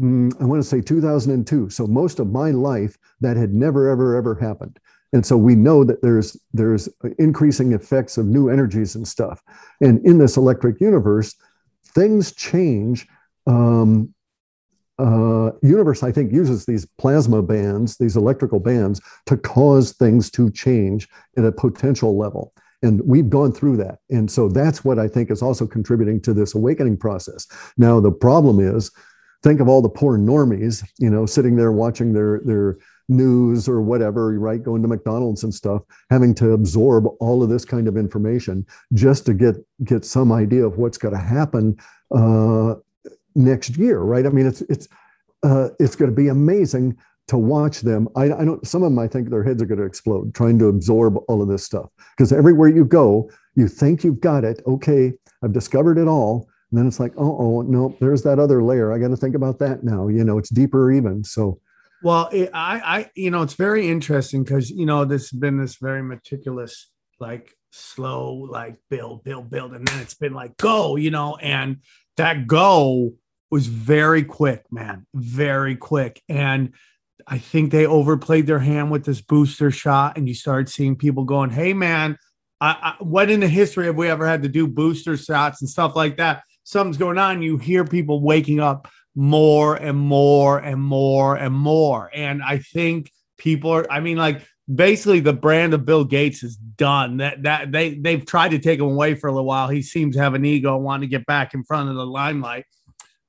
mm, I want to say 2002. So most of my life, that had never, ever, ever happened. And so we know that there's there's increasing effects of new energies and stuff. And in this electric universe, things change. Um, uh, universe, I think, uses these plasma bands, these electrical bands, to cause things to change at a potential level. And we've gone through that. And so that's what I think is also contributing to this awakening process. Now, the problem is think of all the poor normies, you know, sitting there watching their, their, news or whatever, right? Going to McDonald's and stuff, having to absorb all of this kind of information just to get get some idea of what's going to happen uh, next year, right? I mean, it's it's uh, it's going to be amazing to watch them. I, I don't. Some of them, I think their heads are going to explode trying to absorb all of this stuff because everywhere you go, you think you've got it. Okay, I've discovered it all. And then it's like, oh, oh, no, there's that other layer. I got to think about that now. You know, it's deeper even. So
well, it, I, I, you know, it's very interesting because you know this has been this very meticulous, like slow, like build, build, build, and then it's been like go, you know, and that go was very quick, man, very quick, and I think they overplayed their hand with this booster shot, and you started seeing people going, "Hey, man, I, I, what in the history have we ever had to do booster shots and stuff like that?" Something's going on. You hear people waking up more and more and more and more. And I think people are, I mean, like basically the brand of Bill Gates is done. That that they they've tried to take him away for a little while. He seems to have an ego, want to get back in front of the limelight.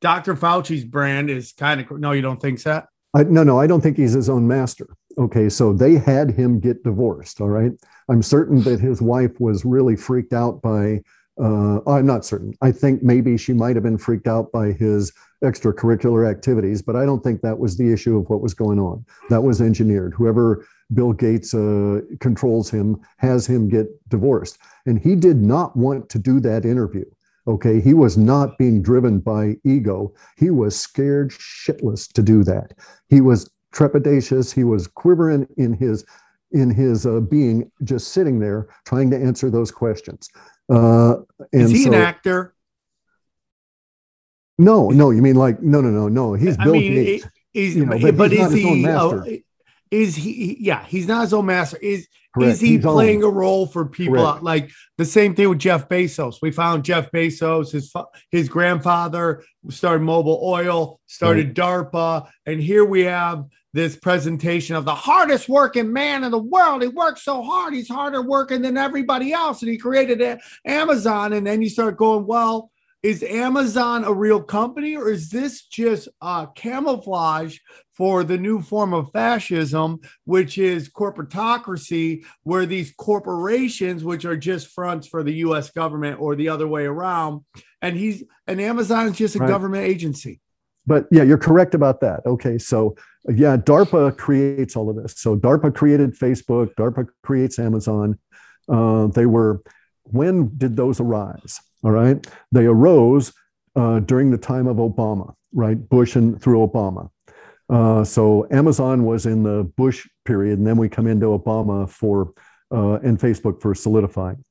Dr. Fauci's brand is kind of no, you don't think so?
I, no, no, I don't think he's his own master. Okay, so they had him get divorced. All right, I'm certain that his wife was really freaked out by. Uh, I'm not certain. I think maybe she might have been freaked out by his extracurricular activities, but I don't think that was the issue of what was going on. That was engineered. Whoever Bill Gates uh, controls him has him get divorced. And he did not want to do that interview. Okay. He was not being driven by ego. He was scared shitless to do that. He was trepidatious. He was quivering in his in his uh, being, just sitting there trying to answer those questions. Uh,
and Is he so, an actor?
No, no, you mean like no, no, no, no. He's I Bill mean, Gates.
He's, you know, but, but is he? Oh, is he? Yeah, he's not his own master. Is Correct. is he he's playing a role for people Correct. like the same thing with Jeff Bezos? We found Jeff Bezos, his his grandfather started Mobil Oil, started right. DARPA, and here we have this presentation of the hardest working man in the world. He works so hard; he's harder working than everybody else, and he created Amazon. And then you start going, well is Amazon a real company or is this just a camouflage for the new form of fascism, which is corporatocracy, where these corporations, which are just fronts for the US government or the other way around, and he's and Amazon is just a right. government agency.
But yeah, you're correct about that. Okay, so yeah, DARPA creates all of this. So DARPA created Facebook, DARPA creates Amazon. Uh, they were, when did those arise? All right. They arose uh, during the time of Obama, right? Bush and through Obama. Uh, so Amazon was in the Bush period, and then we come into Obama for uh, and Facebook for solidifying.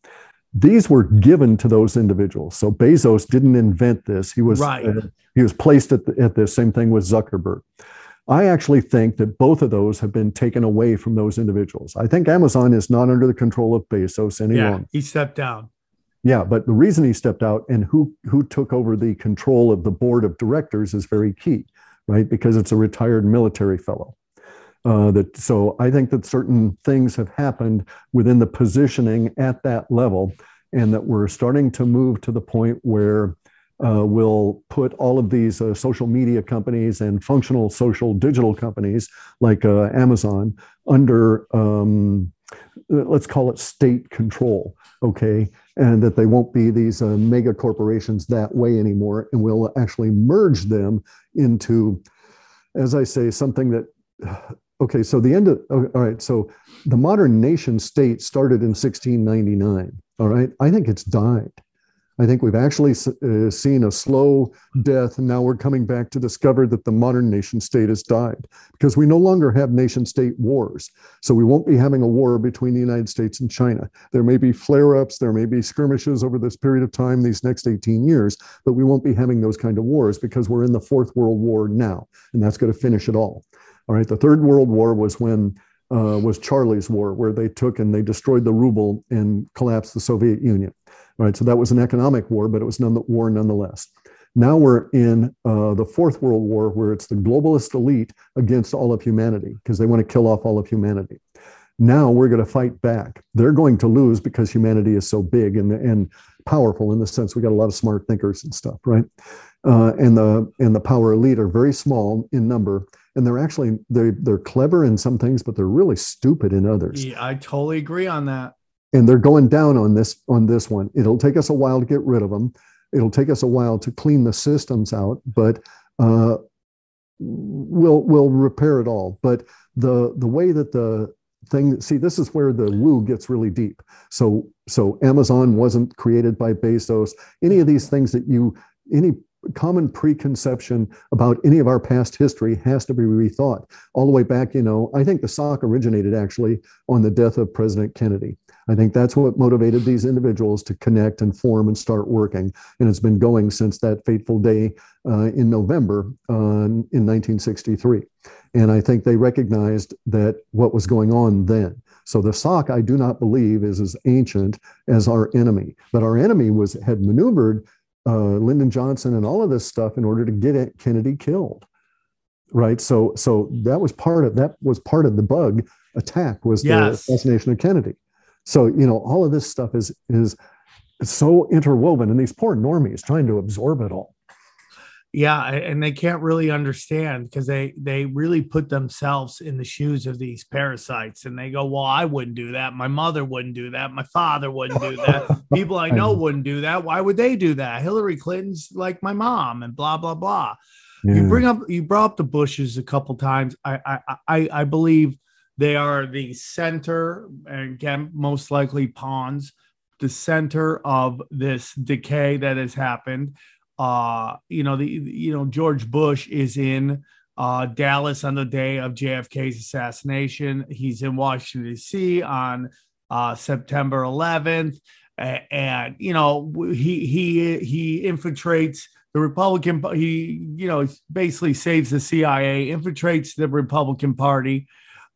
These were given to those individuals. So Bezos didn't invent this. He was right. Uh, he was placed at, the, at this. Same thing with Zuckerberg. I actually think that both of those have been taken away from those individuals. I think Amazon is not under the control of Bezos any yeah, longer.
He stepped down.
Yeah, but the reason he stepped out and who who took over the control of the board of directors is very key, right? Because it's a retired military fellow. Uh, that so I think that certain things have happened within the positioning at that level, and that we're starting to move to the point where uh, we'll put all of these uh, social media companies and functional social digital companies like uh, Amazon under um, let's call it state control okay and that they won't be these uh, mega corporations that way anymore and we'll actually merge them into as i say something that okay, so the end of oh, all right, so the modern nation state started in 1699. All right, I think it's died. I think we've actually uh, seen a slow death, and now we're coming back to discover that the modern nation state has died because we no longer have nation state wars. So we won't be having a war between the United States and China. There may be flare ups, there may be skirmishes over this period of time, these next 18 years, but we won't be having those kind of wars because we're in the Fourth World War now, and that's going to finish it all. All right, the Third World War was when uh, was Charlie's War, where they took and they destroyed the ruble and collapsed the Soviet Union. Right, so that was an economic war, but it was none the war nonetheless. Now we're in uh, the Fourth World War, where it's the globalist elite against all of humanity because they want to kill off all of humanity. Now we're going to fight back. They're going to lose because humanity is so big and, and powerful in the sense we got a lot of smart thinkers and stuff, right? Uh, and the and the power elite are very small in number, and they're actually they they're clever in some things, but they're really stupid in others.
Yeah, I totally agree on that
and they're going down on this on this one. It'll take us a while to get rid of them it'll take us a while to clean the systems out but uh, we'll we'll repair it all. But the the way that the thing see this is where the woo gets really deep. So so amazon wasn't created by bezos. Any of these things that you any common preconception about any of our past history has to be rethought. All the way back you know i think the SOC originated actually on the death of president kennedy I think that's what motivated these individuals to connect and form and start working. And it's been going since that fateful day uh, in November uh, in 1963. And I think they recognized that what was going on then. So the SOC, I do not believe, is as ancient as our enemy. But our enemy was had maneuvered uh, Lyndon Johnson and all of this stuff in order to get Kennedy killed. Right. So so that was part of that was part of the bug attack was yes. the assassination of Kennedy. So, you know, all of this stuff is is so interwoven, and these poor normies trying to absorb it all.
Yeah, and they can't really understand because they they really put themselves in the shoes of these parasites, and they go, "Well, I wouldn't do that. My mother wouldn't do that. My father wouldn't do that. People I know wouldn't do that. Why would they do that? Hillary Clinton's like my mom, and blah blah blah." Yeah. You bring up you brought up the Bushes a couple times. I I I, I believe they are the center, again, most likely pawns, the center of this decay that has happened. Uh, you know, the you know, George Bush is in uh, Dallas on the day of JFK's assassination. He's in Washington, D.C. on uh, September 11th. And, you know, he he he infiltrates the Republican. He you know basically saves the CIA, infiltrates the Republican Party,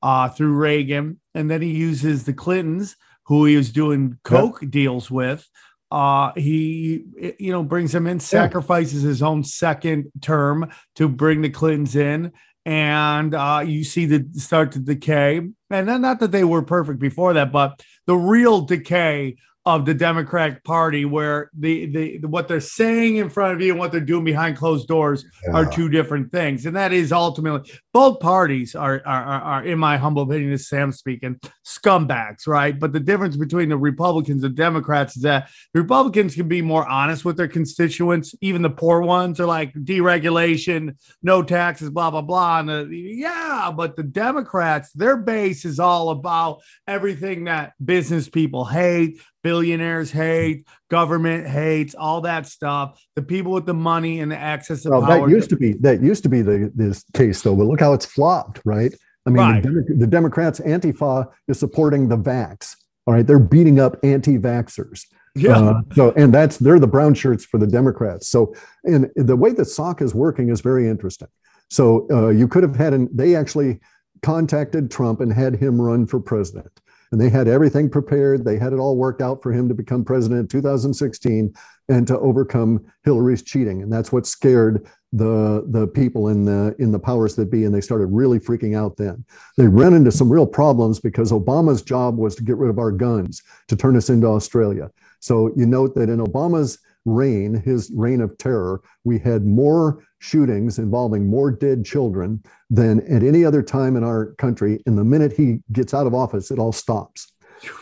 uh, through Reagan, and then he uses the Clintons, who he was doing coke yep. deals with. Uh, he, you know, brings them in, sacrifices his own second term to bring the Clintons in, and uh, you see the start to decay. And then, not that they were perfect before that, but the real decay of the Democratic Party, where the, the what they're saying in front of you and what they're doing behind closed doors yeah. are two different things, and that is ultimately both parties are, are, are, in my humble opinion, as Sam speaking, scumbags, right? But the difference between the Republicans and Democrats is that Republicans can be more honest with their constituents, even the poor ones are like deregulation, no taxes, blah blah blah, and the, yeah, but the Democrats, their base is all about everything that business people hate billionaires hate, government hates, all that stuff. The people with the money and the access to
well,
power.
That used to be that used to be the this case though, but look how it's flopped, right? I mean, right. the, the, Democrats, Antifa is supporting the vax. All right, they're beating up anti-vaxxers. Yeah. Uh, so, and that's they're the brown shirts for the Democrats. So, and the way that SOC is working is very interesting. So, uh, you could have had an. They actually contacted Trump and had him run for president and they had everything prepared. They had it all worked out for him to become president in 2016 and to overcome Hillary's cheating. And that's what scared the the people in the in the powers that be, and they started really freaking out. Then they ran into some real problems because Obama's job was to get rid of our guns to turn us into Australia. So you note that in Obama's reign, his reign of terror, we had more shootings involving more dead children than at any other time in our country. And the minute he gets out of office, it all stops.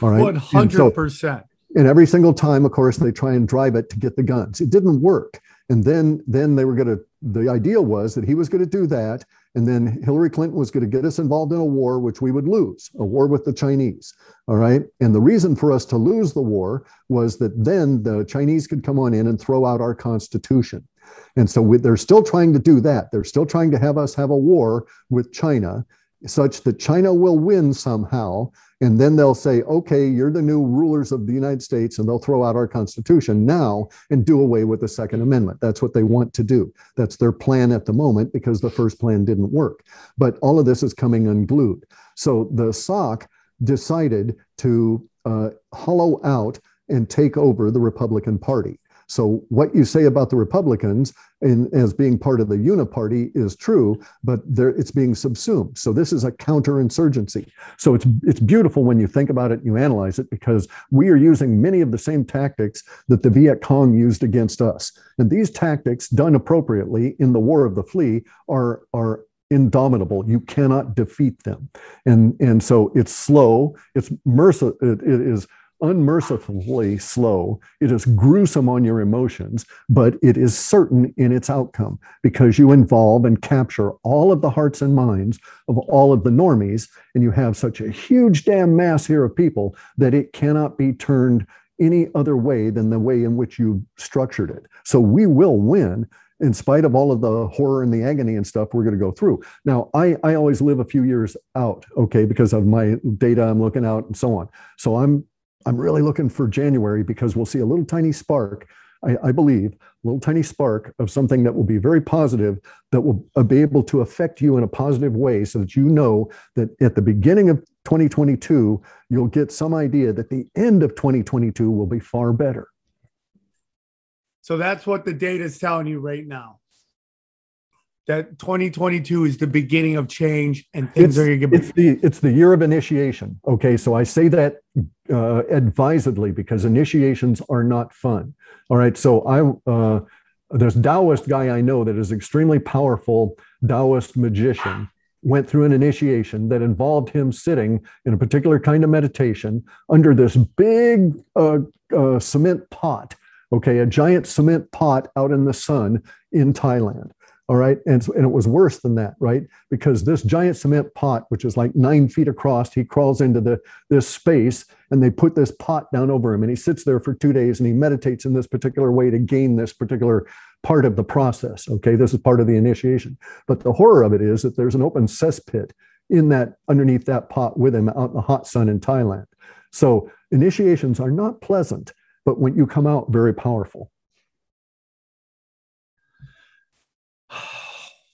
All right. 100%.
And, and every single time, of course, they try and drive it to get the guns. It didn't work. And then, then they were going to, the idea was that he was going to do that And then Hillary Clinton was going to get us involved in a war, which we would lose, a war with the Chinese. All right. And the reason for us to lose the war was that then the Chinese could come on in and throw out our Constitution. And so we, they're still trying to do that. They're still trying to have us have a war with China such that China will win somehow. And then they'll say, okay, you're the new rulers of the United States, and they'll throw out our Constitution now and do away with the Second Amendment. That's what they want to do. That's their plan at the moment because the first plan didn't work. But all of this is coming unglued. So the SOC decided to uh, hollow out and take over the Republican Party. So what you say about the Republicans in, as being part of the uniparty is true, but it's being subsumed. So this is a counterinsurgency. So it's it's beautiful when you think about it and you analyze it because we are using many of the same tactics that the Viet Cong used against us. And these tactics, done appropriately in the War of the Flea, are are indomitable. You cannot defeat them. And and so it's slow. It's merciless. It, it is unmercifully slow. It is gruesome on your emotions, but it is certain in its outcome because you involve and capture all of the hearts and minds of all of the normies. And you have such a huge damn mass here of people that it cannot be turned any other way than the way in which you structured it. So we will win in spite of all of the horror and the agony and stuff we're going to go through. Now, I, I always live a few years out, okay, because of my data I'm looking out and so on. So I'm I'm really looking for January because we'll see a little tiny spark, I, I, believe, a little tiny spark of something that will be very positive that will uh, be able to affect you in a positive way so that you know that at the beginning of 2022, you'll get some idea that the end of 2022 will be far better.
So that's what the data is telling you right now that 2022 is the beginning of change and things
it's,
are going to get
it's the it's the year of initiation okay? So i say that uh, advisedly because initiations are not fun. All right so i uh, there's taoist guy i know that is extremely powerful taoist magician went through an initiation that involved him sitting in a particular kind of meditation under this big uh, uh cement pot okay? A giant cement pot out in the sun in thailand all right. And, and it was worse than that, right? Because this giant cement pot, which is like nine feet across, he crawls into the this space and they put this pot down over him and he sits there for two days and he meditates in this particular way to gain this particular part of the process. Okay. This is part of the initiation. But the horror of it is that there's an open cesspit in that underneath that pot with him out in the hot sun in Thailand. So initiations are not pleasant, but when you come out, very powerful.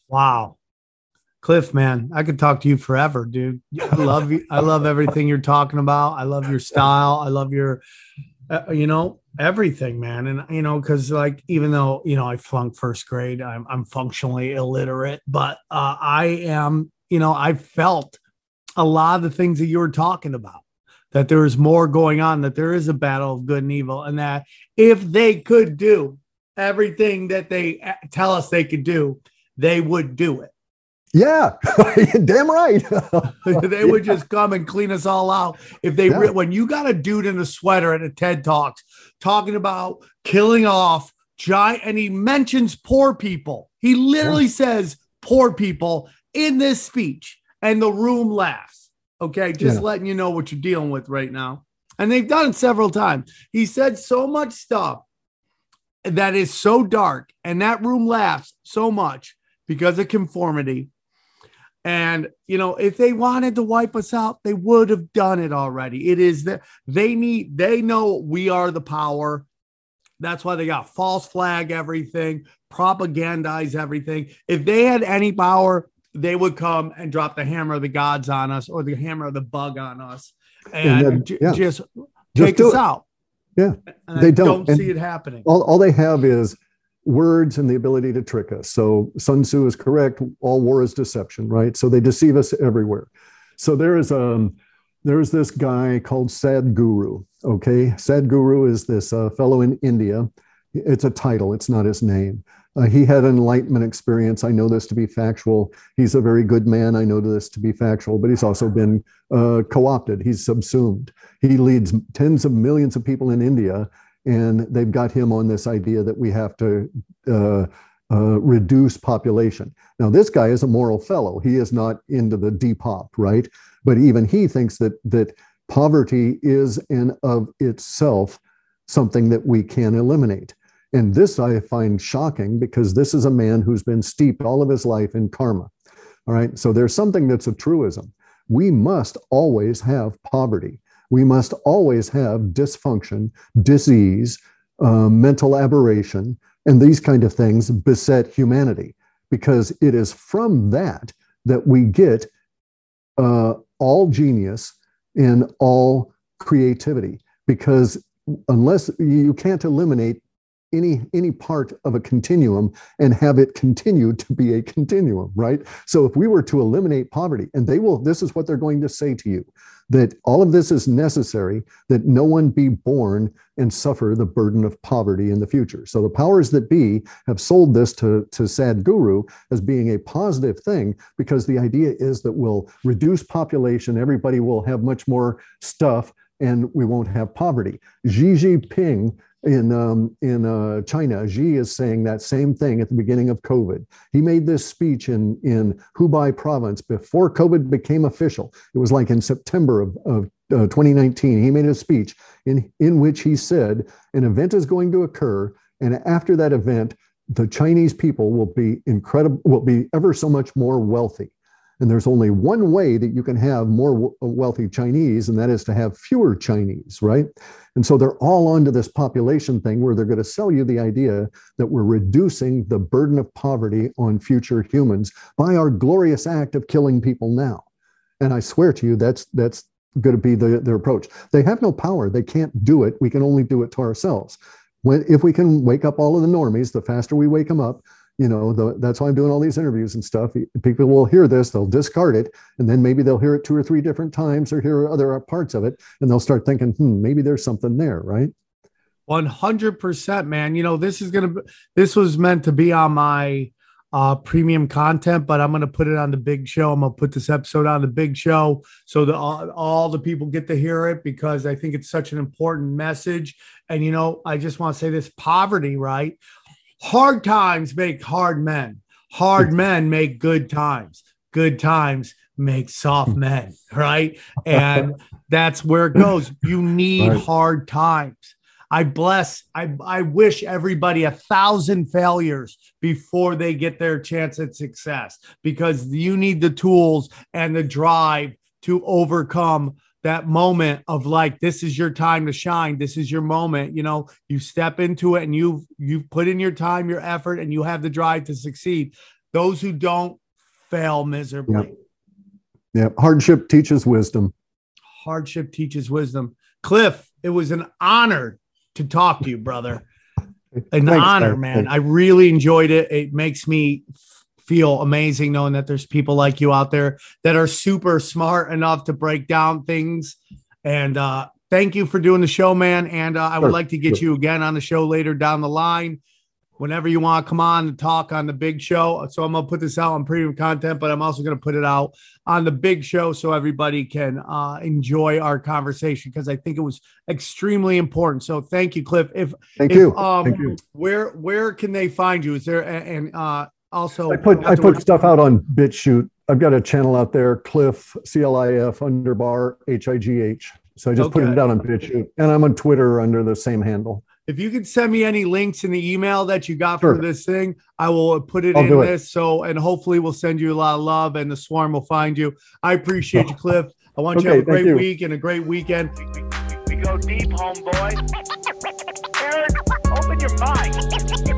Wow. Clif, man, I could talk to you forever, dude. I love you. I love everything you're talking about. I love your style. I love your, uh, you know, everything, man. And you know, because like even though you know I flunked first grade, I'm I'm functionally illiterate, but uh, I am, you know, I felt a lot of the things that you were talking about. That there is more going on. That there is a battle of good and evil, and that if they could do everything that they uh, tell us they could do, they would do it.
Yeah, damn right.
they would just come and clean us all out. If they yeah. re- when you got a dude in a sweater at a TED Talks talking about killing off giant, and he mentions poor people. He literally yeah. says poor people in this speech, and the room laughs. Okay, just letting you know what you're dealing with right now. And they've done it several times. He said so much stuff that is so dark, and that room laughs so much because of conformity. And, you know, if they wanted to wipe us out, they would have done it already. It is that they need, they know we are the power. That's why they got false flag everything, propagandize everything. If they had any power, they would come and drop the hammer of the gods on us or the hammer of the bug on us and, and then, yeah. just, just take us it. out.
Yeah.
And they don't, don't see it happening.
All, all they have is words and the ability to trick us. So Sun Tzu is correct. All war is deception, right? So they deceive us everywhere. So there is um there's this guy called Sadhguru. Okay, Sadhguru is this uh, fellow in India. It's a title. It's not his name. Uh, he had an enlightenment experience. I know this to be factual. He's a very good man. I know this to be factual, but he's also been uh, co opted. He's subsumed. He leads tens of millions of people in India and they've got him on this idea that we have to uh, uh, reduce population. Now, this guy is a moral fellow. He is not into the depop, right? But even he thinks that that poverty is in of itself something that we can eliminate. And this I find shocking because this is a man who's been steeped all of his life in karma. All right. So there's something that's a truism. We must always have poverty. We must always have dysfunction, disease, uh, mental aberration, and these kind of things beset humanity because it is from that that we get uh, all genius and all creativity because unless you can't eliminate any any part of a continuum and have it continue to be a continuum right? So if we were to eliminate poverty and they will this is what they're going to say to you that all of this is necessary that no one be born and suffer the burden of poverty in the future. So the powers that be have sold this to to sadhguru as being a positive thing because the idea is that we'll reduce population everybody will have much more stuff and we won't have poverty. Xi jinping in um, in uh, China, Xi is saying that same thing at the beginning of COVID. He made this speech in in Hubei province before COVID became official. It was like in September of, of uh, 2019. He made a speech in in which he said an event is going to occur, and after that event, the Chinese people will be incredible, will be ever so much more wealthy. And there's only one way that you can have more uh, wealthy Chinese, and that is to have fewer Chinese, right? And so they're all onto this population thing where they're going to sell you the idea that we're reducing the burden of poverty on future humans by our glorious act of killing people now. And I swear to you, that's that's going to be the, their approach. They have no power. They can't do it. We can only do it to ourselves. When, if we can wake up all of the normies, the faster we wake them up, you know the, that's why i'm doing all these interviews and stuff. People will hear this they'll discard it and then maybe they'll hear it two or three different times or hear other parts of it and they'll start thinking hmm maybe there's something there right?
100% man. You know this is gonna this was meant to be on my uh premium content but i'm gonna put it on the big show. I'm gonna put this episode on the big show so that all, all the people get to hear it because i think it's such an important message. And you know i just want to say this poverty right Hard times make hard men. Hard hmm. men make good times. Good times make soft hmm. men, right? And that's where it goes. You need right. hard times. I bless, I, I wish everybody a thousand failures before they get their chance at success because you need the tools and the drive to overcome that moment of like this is your time to shine. This is your moment you know you step into it and you've you've put in your time your effort and you have the drive to succeed. Those who don't fail miserably.
Yeah, yeah. hardship teaches wisdom.
Hardship teaches wisdom. Clif it was an honor to talk to you brother. An Thanks, honor man, man. i really enjoyed it. It makes me feel amazing knowing that there's people like you out there that are super smart enough to break down things. And uh, thank you for doing the show, man. And uh, I would like to get you again on the show later down the line. Whenever you want to come on and talk on the big show. So I'm going to put this out on premium content, but I'm also going to put it out on the big show so everybody can uh, enjoy our conversation because I think it was extremely important. So thank you, Clif. If
thank
if,
you.
Um,
thank you.
Where where can they find you? Is there and uh, also
I put I put stuff out on BitChute. I've got a channel out there, Clif C L I F underbar H I G H. So I just okay. put it down on BitChute, and I'm on Twitter under the same handle.
If you could send me any links in the email that you got sure. for this thing, I will put it I'll in this. It. So, and hopefully, we'll send you a lot of love, and the swarm will find you. I appreciate you, Clif. I want okay, you to have a great you. week and a great weekend.
We go deep, homeboy. Aaron, open your mind